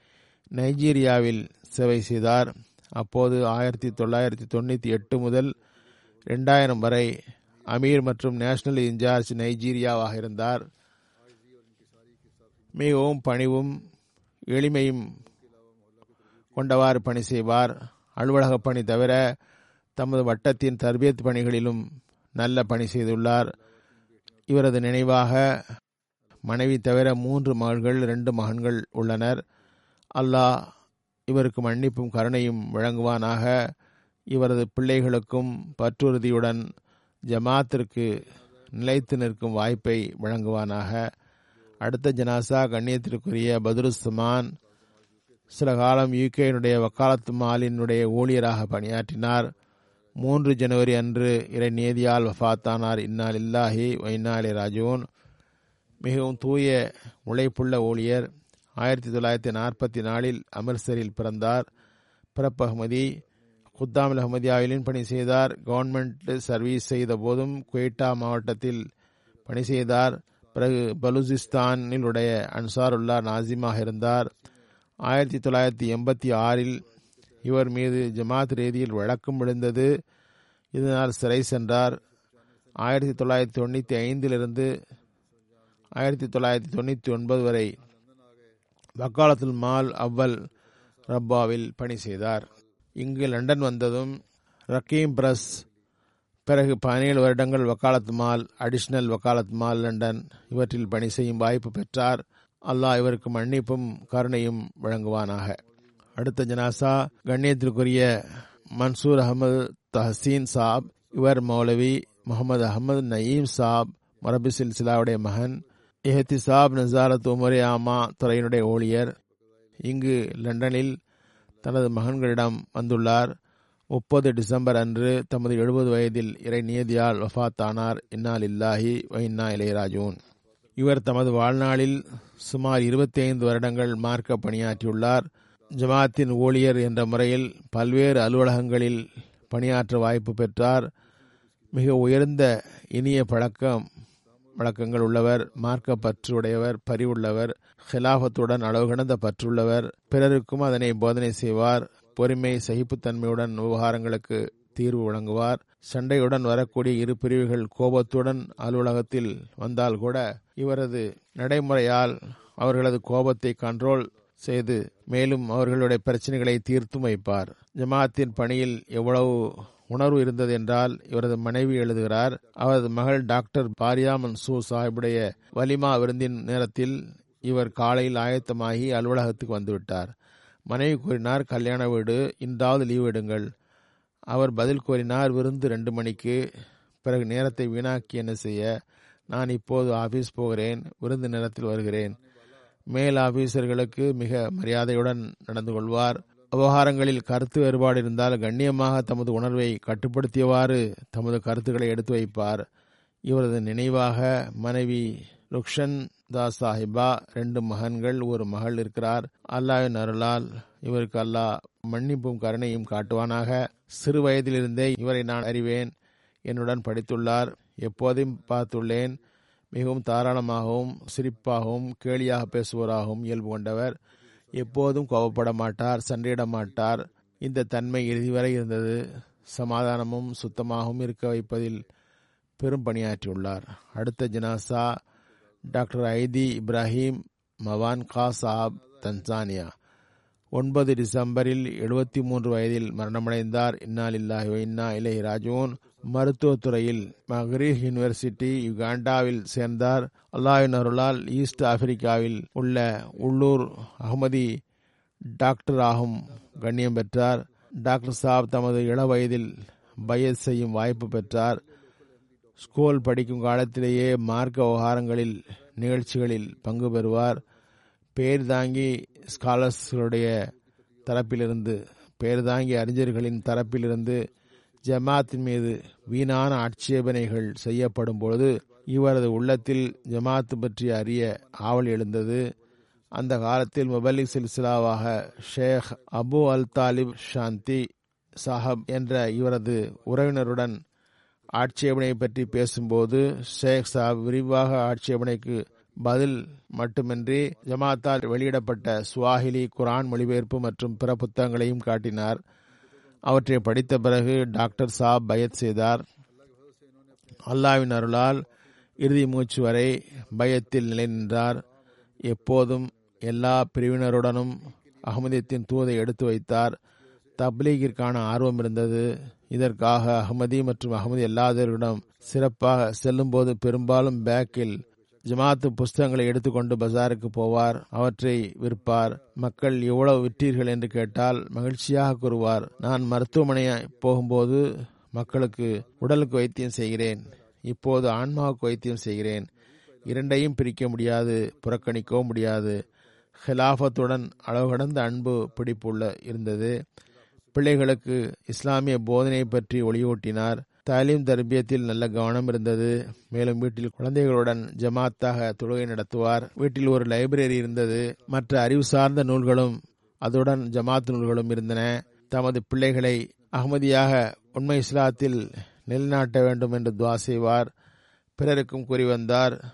நைஜீரியாவில் சேவை செய்தார். அப்போது ஆயிரத்தி தொள்ளாயிரத்தி தொண்ணூற்றி எட்டு முதல் ரெண்டாயிரம் வரை அமீர் மற்றும் நேஷனல் இன்சார்ஜ் நைஜீரியாவாக இருந்தார். மிகவும் பணிவும் எளிமையும் கொண்டவாறு பணி செய்வார். அலுவலக பணி தவிர தமது வட்டத்தின் தர்பியத் பணிகளிலும் நல்ல பணி செய்துள்ளார். இவரது நினைவாக மனைவி தவிர மூன்று மகள்கள் இரண்டு மகன்கள் உள்ளனர். அல்லாஹ் இவருக்கு மன்னிப்பும் கருணையும் வழங்குவானாக. இவரது பிள்ளைகளுக்கும் பற்றுறுதியுடன் ஜமாத்திற்கு நிலைத்து நிற்கும் வாய்ப்பை வழங்குவானாக. அடுத்த ஜனாசா கண்ணியத்திற்குரிய பதுருஸ்தமான் சில காலம் யூகேனுடைய வக்காலத்து மாலினுடைய ஊழியராக பணியாற்றினார். மூன்று ஜனவரி அன்று இறை நேதியால் வஃத்தானார். இன்னால் இல்லாஹி வைனாலி ராஜூன் மிகவும் தூய உழைப்புள்ள ஊழியர். ஆயிரத்தி தொள்ளாயிரத்தி நாற்பத்தி நாலில் அமிர்தசரில் பிறந்தார். பிறப்பகமதி குத்தாமில் அஹமதியாவிலும் பணி செய்தார். கவர்மெண்ட் சர்வீஸ் செய்த போதும் குவேட்டா மாவட்டத்தில் பணி செய்தார். பிறகு பலூசிஸ்தானில் உடைய அன்சாருல்லா நாசிமாக இருந்தார். ஆயிரத்தி தொள்ளாயிரத்தி எண்பத்தி ஆறில் இவர் மீது ஜமாத் ரீதியில் வழக்கம் விழுந்தது. இதனால் சிறை சென்றார். ஆயிரத்தி தொள்ளாயிரத்தி தொண்ணூற்றி ஐந்திலிருந்து ஆயிரத்தி தொள்ளாயிரத்தி தொண்ணூற்றி ஒன்பது வரை வக்காலத்துல் மால் அவ்வல் ரப்பாவில் பணி செய்தார். இங்கு லண்டன் வந்ததும் ரக்கீம் பிரஸ் பிறகு பதினேழு வருடங்கள் வக்காலத் மால் அடிஷனல் வக்காலத் மால் லண்டன் இவற்றில் பணி செய்யும் வாய்ப்பு பெற்றார். அல்லாஹ் இவருக்கு மன்னிப்பும் கருணையும் வழங்குவானாக. அடுத்த ஜனாசா கண்ணியத்திற்குரிய மன்சூர் அகமது தஹசீன் சாப் இவர் மௌலவி முகமது அகமது நயீம் சாப் மரபி சில்சிலாவுடைய மகன் எஹத்திசாப் நசாரத் உமரே ஆமா துறையினுடைய ஊழியர். இங்கு லண்டனில் தனது மகன்களிடம் வந்துள்ளார். முப்பது டிசம்பர் அன்று தமது எழுபது வயதில் இறை நியதியால் வஃத்தானார். இன்னால் இல்லாஹி வைன்னா இளையராஜூன் இவர் தமது வாழ்நாளில் சுமார் இருபத்தி ஐந்து வருடங்கள் மார்க்க பணியாற்றியுள்ளார். ஜமாத்தின் ஊழியர் என்ற முறையில் பல்வேறு அலுவலகங்களில் பணியாற்ற வாய்ப்பு பெற்றார். மிக உயர்ந்த இனிய பழக்கம் வழக்கங்கள் உள்ளவர் மார்க்க பற்று உடையவர் பரிவுள்ளவர் ஹிலாபத்துடன் அளவு கடந்த பற்றுள்ளவர் பிறருக்கும் அதனை போதனை செய்வார் பொறுமை சகிப்புத்தன்மையுடன் விவகாரங்களுக்கு தீர்வு வழங்குவார் சண்டையுடன் வரக்கூடிய இரு பிரிவுகள் கோபத்துடன் அலுவலகத்தில் வந்தால் கூட இவரது நடைமுறையால் அவர்களது கோபத்தை கண்ட்ரோல் செய்து மேலும் அவர்களுடைய பிரச்சனைகளை தீர்த்தும் வைப்பார். ஜமாத்தின் பணியில் எவ்வளவு உணர்வு இருந்தது என்றால் இவரது மனைவி எழுதுகிறார் அவரது மகள் டாக்டர் பாரியா மன்சூர் சாஹிபுடைய வலிமா விருந்தின் நேரத்தில் இவர் காலையில் ஆயத்தமாகி அலுவலகத்துக்கு வந்துவிட்டார். மனைவி கூறினார் கல்யாண வீடு இன்றாவது லீவ் எடுங்கள். அவர் பதில் கூறினார் விருந்து ரெண்டு மணிக்கு பிறகு நேரத்தை வீணாக்கி என்ன செய்ய? நான் இப்போது ஆபீஸ் போகிறேன் விருந்து நேரத்தில் வருகிறேன். மேல் ஆபீசர்களுக்கு மிக மரியாதையுடன் நடந்து கொள்வார். விவகாரங்களில் கருத்து வேறுபாடு இருந்தால் கண்ணியமாக தமது உணர்வை கட்டுப்படுத்தியவாறு தமது கருத்துக்களை எடுத்து வைப்பார். இவரது நினைவாக மனைவி ருக்ஷன் தாஸ் சாஹிபா ரெண்டு மகன்கள் ஒரு மகள் இருக்கிறார். அல்லாவின் அருளால் இவருக்கு அல்லாஹ் மன்னிப்பும் கருணையும் காட்டுவானாக. சிறு வயதிலிருந்தே இவரை நான் அறிவேன். என்னுடன் படித்துள்ளார். எப்போதும் பார்த்துள்ளேன். மிகவும் தாராளமாகவும் சிரிப்பாகவும் கேலியாக பேசுவராகவும் இயல்பு கொண்டவர். எப்போதும் கோபப்பட மாட்டார் சண்டையிட மாட்டார் இந்த தன்மை இறுதி வரை இருந்தது. சமாதானமும் சுத்தமாகவும் இருக்க வைப்பதில் பெரும் பணியாற்றியுள்ளார். அடுத்த ஜனாசா டாக்டர் ஐதி இப்ராஹிம் மவான் கா சாப் தன்சானியா. ஒன்பது டிசம்பரில் எழுபத்தி மூன்று வயதில் மரணமடைந்தார். இன்னாலில்லாஹி வ இன்னா இலை ராஜூன் மருத்துவத்துறையில் மக்ரீஹ் யூனிவர்சிட்டி யுகாண்டாவில் சேர்ந்தார். அல்லாஹின் அருளால் ஈஸ்ட் ஆப்பிரிக்காவில் உள்ள உள்ளூர் அகமதி டாக்டராகும் கண்ணியம் பெற்றார். டாக்டர் சாப் தமது இள வயதில் பயஸ் செய்யும் வாய்ப்பு பெற்றார். ஸ்கூல் படிக்கும் காலத்திலேயே மார்க்க விவகாரங்களில் நிகழ்ச்சிகளில் பங்கு பெறுவார். பேர் தாங்கி ஸ்காலர்ஸ்களுடைய தரப்பிலிருந்து பேர் தாங்கி அறிஞர்களின் தரப்பிலிருந்து ஜமாத்தின் மீது வீணான ஆட்சேபனைகள் செய்யப்படும் பொழுது இவரது உள்ளத்தில் ஜமாத் பற்றி அறிய ஆவல் எழுந்தது. அந்த காலத்தில் முபலிக் சில்சிலாவாக ஷேக் அபு அல் தாலிப் ஷாந்தி சாஹப் என்ற இவரது உறவினருடன் ஆட்சேபனை பற்றி பேசும்போது ஷேக் சாஹப் விரிவாக ஆட்சேபனைக்கு பதில் மட்டுமின்றி ஜமாத்தால் வெளியிடப்பட்ட சுவாஹிலி குரான் மொழிபெயர்ப்பு மற்றும் பிற புத்தகங்களையும் காட்டினார். அவற்றை படித்த பிறகு டாக்டர் சாப் பயத் செய்தார். அல்லாவின் அருளால் இறுதி மூச்சு வரை பயத்தில் நிலை நின்றார். எப்போதும் எல்லா பிரிவினருடனும் அகமதியத்தின் தூதை எடுத்து வைத்தார். தப்லீகிற்கான ஆர்வம் இருந்தது. இதற்காக அகமதி மற்றும் அகமதி அல்லாதவர்களிடம் சிறப்பாக செல்லும்போது பெரும்பாலும் பேக்கில் ஜமாத்து புஸ்தகங்களை எடுத்துக்கொண்டு பஜாருக்கு போவார் அவற்றை விற்பார். மக்கள் எவ்வளவு விற்றீர்கள் என்று கேட்டால் மகிழ்ச்சியாக கூறுவார். நான் மருத்துவமனை போகும்போது மக்களுக்கு உடலுக்கு வைத்தியம் செய்கிறேன். இப்போது ஆன்மாவுக்கு வைத்தியம் செய்கிறேன். இரண்டையும் பிரிக்க முடியாது புறக்கணிக்கவும் முடியாது. ஹிலாஃபத்துடன் அளவு கடந்த அன்பு பிடிப்புள்ள இருந்தது. பிள்ளைகளுக்கு இஸ்லாமிய போதனை பற்றி ஒளியூட்டினார். தாலீம் தர்பியத்தில் நல்ல கவனம் இருந்தது. மேலும் வீட்டில் குழந்தைகளுடன் ஜமாத்தாக தொழுகை நடத்துவார். வீட்டில் ஒரு லைப்ரரி இருந்தது. மற்ற அறிவு சார்ந்த நூல்களும் அதுடன் ஜமாத் நூல்களும் இருந்தன. தமது பிள்ளைகளை அகமதியாக உண்மை இஸ்லாத்தில் நிலைநாட்ட வேண்டும் என்று துவா செய்வார். பிறருக்கும் கூறி வந்தார்.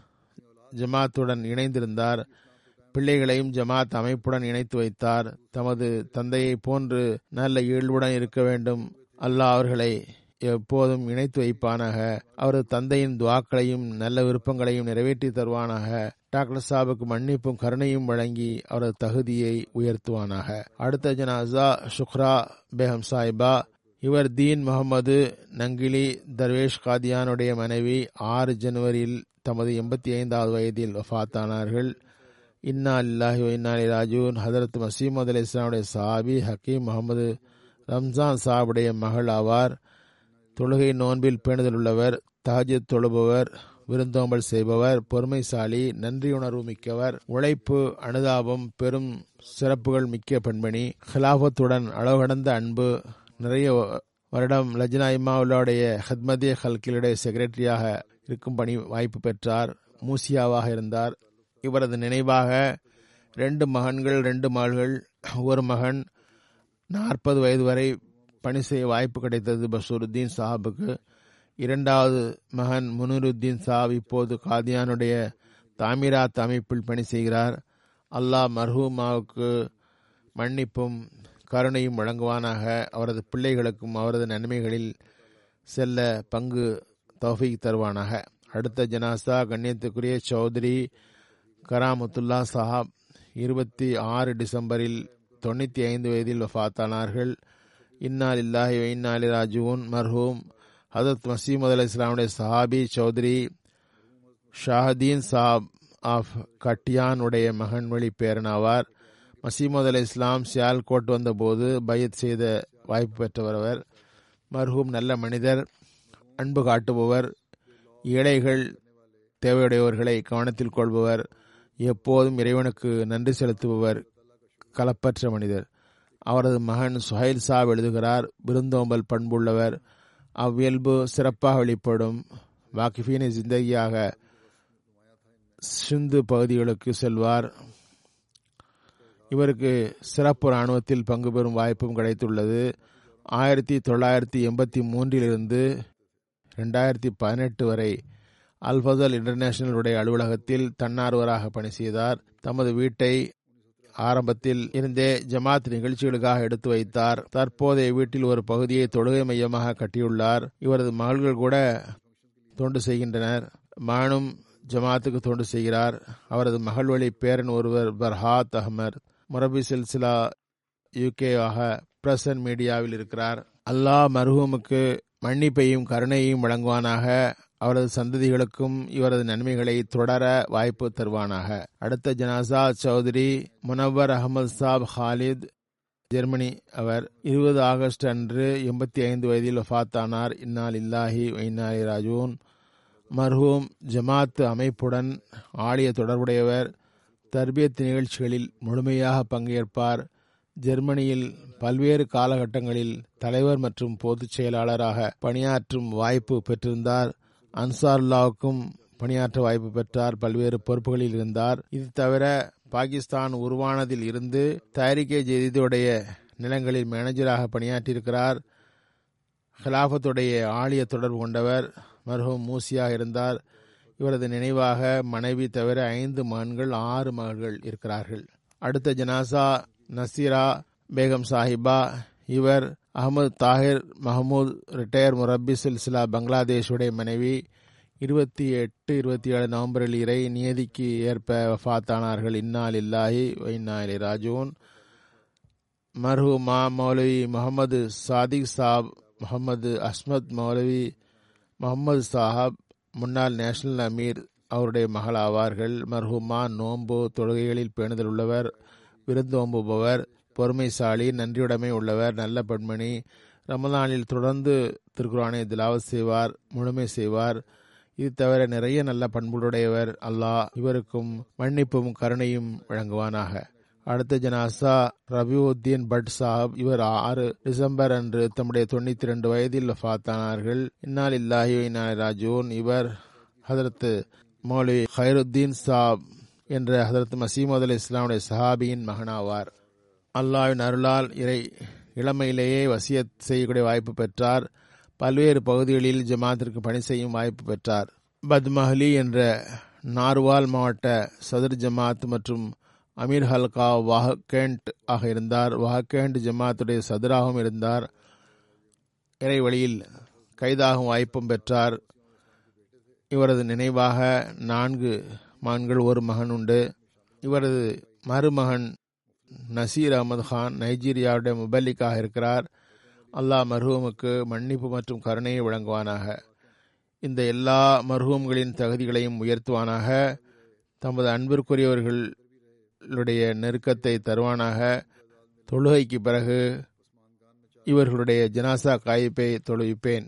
ஜமாத்துடன் இணைந்திருந்தார். பிள்ளைகளையும் ஜமாத் அமைப்புடன் இணைத்து வைத்தார். தமது தந்தையை போன்று நல்ல இயல்புடன் இருக்க வேண்டும். அல்லாஹ் அவர்களை எப்போதும் இணைத்து வைப்பானாக. அவரது தந்தையின் துவாக்களையும் நல்ல விருப்பங்களையும் நிறைவேற்றி தருவானாக. டாக்டர் சாபுக்கு மன்னிப்பும் கருணையும் வழங்கி அவரது தகுதியை உயர்த்துவானாக. அடுத்த ஜனாசா சுக்ரா பேகம் சாஹிபா. இவர் தீன் முகமது நங்கிலி தர்வேஷ் காதியானுடைய மனைவி ஆறு ஜனவரியில் தமது எண்பத்தி ஐந்தாவது வயதில் வஃத்தானார்கள். இன்னா இல்லாஹி இன்னாலி ராஜூன் ஹதரத் மசீமது அலி இஸ்லாமுடைய சாபி ஹக்கீம் முகமது ரம்ஜான் சாபுடைய மகள் ஆவார். தொழுகை நோன்பில் பேணுதல் உள்ளவர் தாஜத் தொழுபவர் விருந்தோம்பல் செய்பவர் பொறுமைசாலி நன்றியுணர்வு மிக்கவர் உழைப்பு அனுதாபம் பெரும் சிறப்புகள் மிக்க பெண்மணி ஹிலாபத்துடன் அளவுகடந்த அன்பு நிறைய வருடம் லஜ்னா இமாவுல்லாவுடைய ஹத்மதிய ஹல்கிலுடைய செக்ரட்டரியாக இருக்கும் பணி வாய்ப்பு பெற்றார் மூசியாவாக இருந்தார். இவரது நினைவாக ரெண்டு மகன்கள் ரெண்டு மகள்கள் ஒரு மகன் நாற்பது வயது வரை பணி செய்ய வாய்ப்பு கிடைத்தது பஷூருத்தீன் சாஹாபுக்கு. இரண்டாவது மகன் முனூருத்தீன் சாப் இப்போது காதியானுடைய தாமிராத் அமைப்பில் பணி செய்கிறார். அல்லாஹ் மர்ஹூமாவுக்கு மன்னிப்பும் கருணையும் வழங்குவானாக. அவரது பிள்ளைகளுக்கும் அவரது நன்மைகளில் செல்ல பங்கு தௌஃபீக் தருவானாக. அடுத்த ஜனாசா கண்ணியத்துக்குரிய சௌத்ரி கராமத்துல்லா சாஹாப் இருபத்தி ஆறு டிசம்பரில் தொண்ணூற்றி ஐந்து வயதில் வஃத்தானார்கள். இன்னால் இல்லாஹி இன்னாலி ராஜுவன் மர்ஹூம் ஹதரத் மசீமது அலி இஸ்லாமுடைய சஹாபி சௌத்ரி ஷாஹதீன் சாப் ஆஃப் கட்டியானுடைய மகன் வழி பேரனாவார் மசீமது அலி இஸ்லாம் சியால்கோட் வந்தபோது பயத் செய்த வாய்ப்பு பெற்றவர் அவர் மர்ஹூம் நல்ல மனிதர் அன்பு காட்டுபவர் ஏழைகள் தேவையுடையவர்களை கவனத்தில் கொள்பவர் எப்போதும் இறைவனுக்கு நன்றி செலுத்துபவர் களப்பற்ற மனிதர் அவரது மகன் சுஹைல் சாப் எழுதுகிறார் விருந்தோம்பல் பண்புள்ளவர். அவ்வியல்பு சிறப்பாக வெளிப்படும். வாக்கிஃபீனை ஜிந்தகியாக சிந்து பகுதிகளுக்கு செல்வார். இவருக்கு சிறப்பு இராணுவத்தில் பங்கு பெறும் வாய்ப்பும் கிடைத்துள்ளது. ஆயிரத்தி தொள்ளாயிரத்தி எண்பத்தி மூன்றிலிருந்து ரெண்டாயிரத்தி பதினெட்டு வரை அல்ஃபசல் இன்டர்நேஷனலுடைய அலுவலகத்தில் தன்னார்வராக பணி செய்தார் தமது வீட்டை ஆரம்பத்தில் இருந்தே ஜமாத் நிகழ்ச்சிகளுக்காக எடுத்து வைத்தார். தற்போதைய வீட்டில் ஒரு பகுதியை தொழுகை மையமாக கட்டியுள்ளார். இவரது மகள்கள் கூட தொண்டு செய்கின்றனர். மானும் ஜமாத்துக்கு தொண்டு செய்கிறார். அவரது மகள் வழி பேரன் ஒருவர் பர்ஹாத் அஹமர் முரபி சில்சிலா யூகே ஆக பிரசன் மீடியாவில் இருக்கிறார். அல்லாஹ் மருகமுக்கு மன்னிப்பையும் கருணையையும் வழங்குவானாக. அவரது சந்ததிகளுக்கும் இவரது நன்மைகளை தொடர வாய்ப்பு தருவானாக. அடுத்த ஜனாசா சௌத்ரி முனவர் அகமது சாப் ஹாலித் ஜெர்மனி. அவர் இருபது ஆகஸ்ட் அன்று எண்பத்தி ஐந்து வயதில் வஃத்தானார். இன்னால் இல்லாஹி வைநாலி ராஜூன். மர்ஹூம் ஜமாத் அமைப்புடன் ஆடிய தொடர்புடையவர். தர்பியத் நிகழ்ச்சிகளில் முழுமையாக பங்கேற்பார். ஜெர்மனியில் பல்வேறு காலகட்டங்களில் தலைவர் மற்றும் பொதுச் செயலாளராக பணியாற்றும் வாய்ப்பு பெற்றிருந்தார். அன்சாருல்லாவுக்கும் பணியாற்ற வாய்ப்பு பெற்றார் பல்வேறு பொறுப்புகளில் இருந்தார். இது தவிர பாகிஸ்தான் உருவானதில் இருந்து தாரிகே ஜெதீதுடைய நிலங்களில் மேனேஜராக பணியாற்றியிருக்கிறார். ஹிலாஃபத்துடைய ஆலிய தொடர்பு கொண்டவர் மர்ஹூம் மூசியாக இருந்தார். இவரது நினைவாக மனைவி தவிர ஐந்து மகன்கள் ஆறு மகள்கள் இருக்கிறார்கள். அடுத்த ஜனாசா நசீரா பேகம் சாஹிபா இவர் அகமது தாஹிர் மஹமூத் ரிட்டையர் முரப்பி சில்சிலா பங்களாதேஷுடைய மனைவி. இருபத்தி எட்டு இருபத்தி ஏழு நவம்பரில் இறை நியதிக்கு ஏற்ப வஃத்தானார்கள். இன்னால் இல்லாஹி வைநாலி ராஜூன். மர்ஹூமா மௌலவி முகமது சாதிக் சாப் முகமது அஸ்மத் மௌலவி முகமது சாஹாப் முன்னாள் நேஷனல் அமீர் அவருடைய மகள் ஆவார்கள் மர்ஹூமா நோன்பு தொழுகைகளில் பேணுதல் உள்ளவர் விருந்தோம்புபவர் பொறுமைசாலி நன்றியுடைமை உள்ளவர் நல்ல பெண்மணி. ரமதானில் தொடர்ந்து திருக்குறானை திலாவத் செய்வார் முழுமை செய்வார். இது தவிர நிறைய நல்ல பண்புடையவர் அல்லாஹ் இவருக்கும் மன்னிப்பும் கருணையும் வழங்குவானாக. அடுத்த ஜனாசா ரபிவுத்தீன் பட் சாஹப் இவர் ஆறு டிசம்பர் அன்று தம்முடைய தொண்ணூத்தி ரெண்டு வயதில் ஃபாத்தானார்கள் இன்னால் இல்லாஹி இன்னால் ராஜூன் இவர் ஹதரத்து மௌலி ஹைருத்தீன் சாப் என்ற ஹதரத் மசீமது அலி இஸ்லாமுடைய சஹாபியின் மகனாவார். அல்லாவின் அருளால் இறை இளமையிலேயே வசியத் செய்யக்கூடிய வாய்ப்பு பெற்றார். பல்வேறு பகுதிகளில் ஜமாத்திற்கு பணி செய்யும் வாய்ப்பு பெற்றார். பத்மஹலி என்ற நார்வால் மாவட்ட சதுர் ஜமாத் மற்றும் அமீர் ஹல்கா வாஹகேண்ட் ஆக இருந்தார். வாஹகேண்ட் ஜமாத்துடைய சதுராகவும் இருந்தார். இறை வழியில் கைதாகும் வாய்ப்பும் பெற்றார். இவரது நினைவாக நான்கு மகன்கள் ஒரு மகன் உண்டு. இவரது மருமகன் நசீர் அகமது கான் நைஜீரியாவுடைய முபல்லிக்காக இருக்கிறார். அல்லாஹ் மர்ஹூமுக்கு மன்னிப்பு மற்றும் கருணையை வழங்குவானாக. இந்த எல்லா மர்ஹூம்களின் தகுதிகளையும் உயர்த்துவானாக. தமது அன்பிற்குரியவர்களுடைய நெருக்கத்தை தருவானாக. தொழுகைக்கு பிறகு இவர்களுடைய ஜனாசா காய்ப்பை தொழுவிப்பேன்.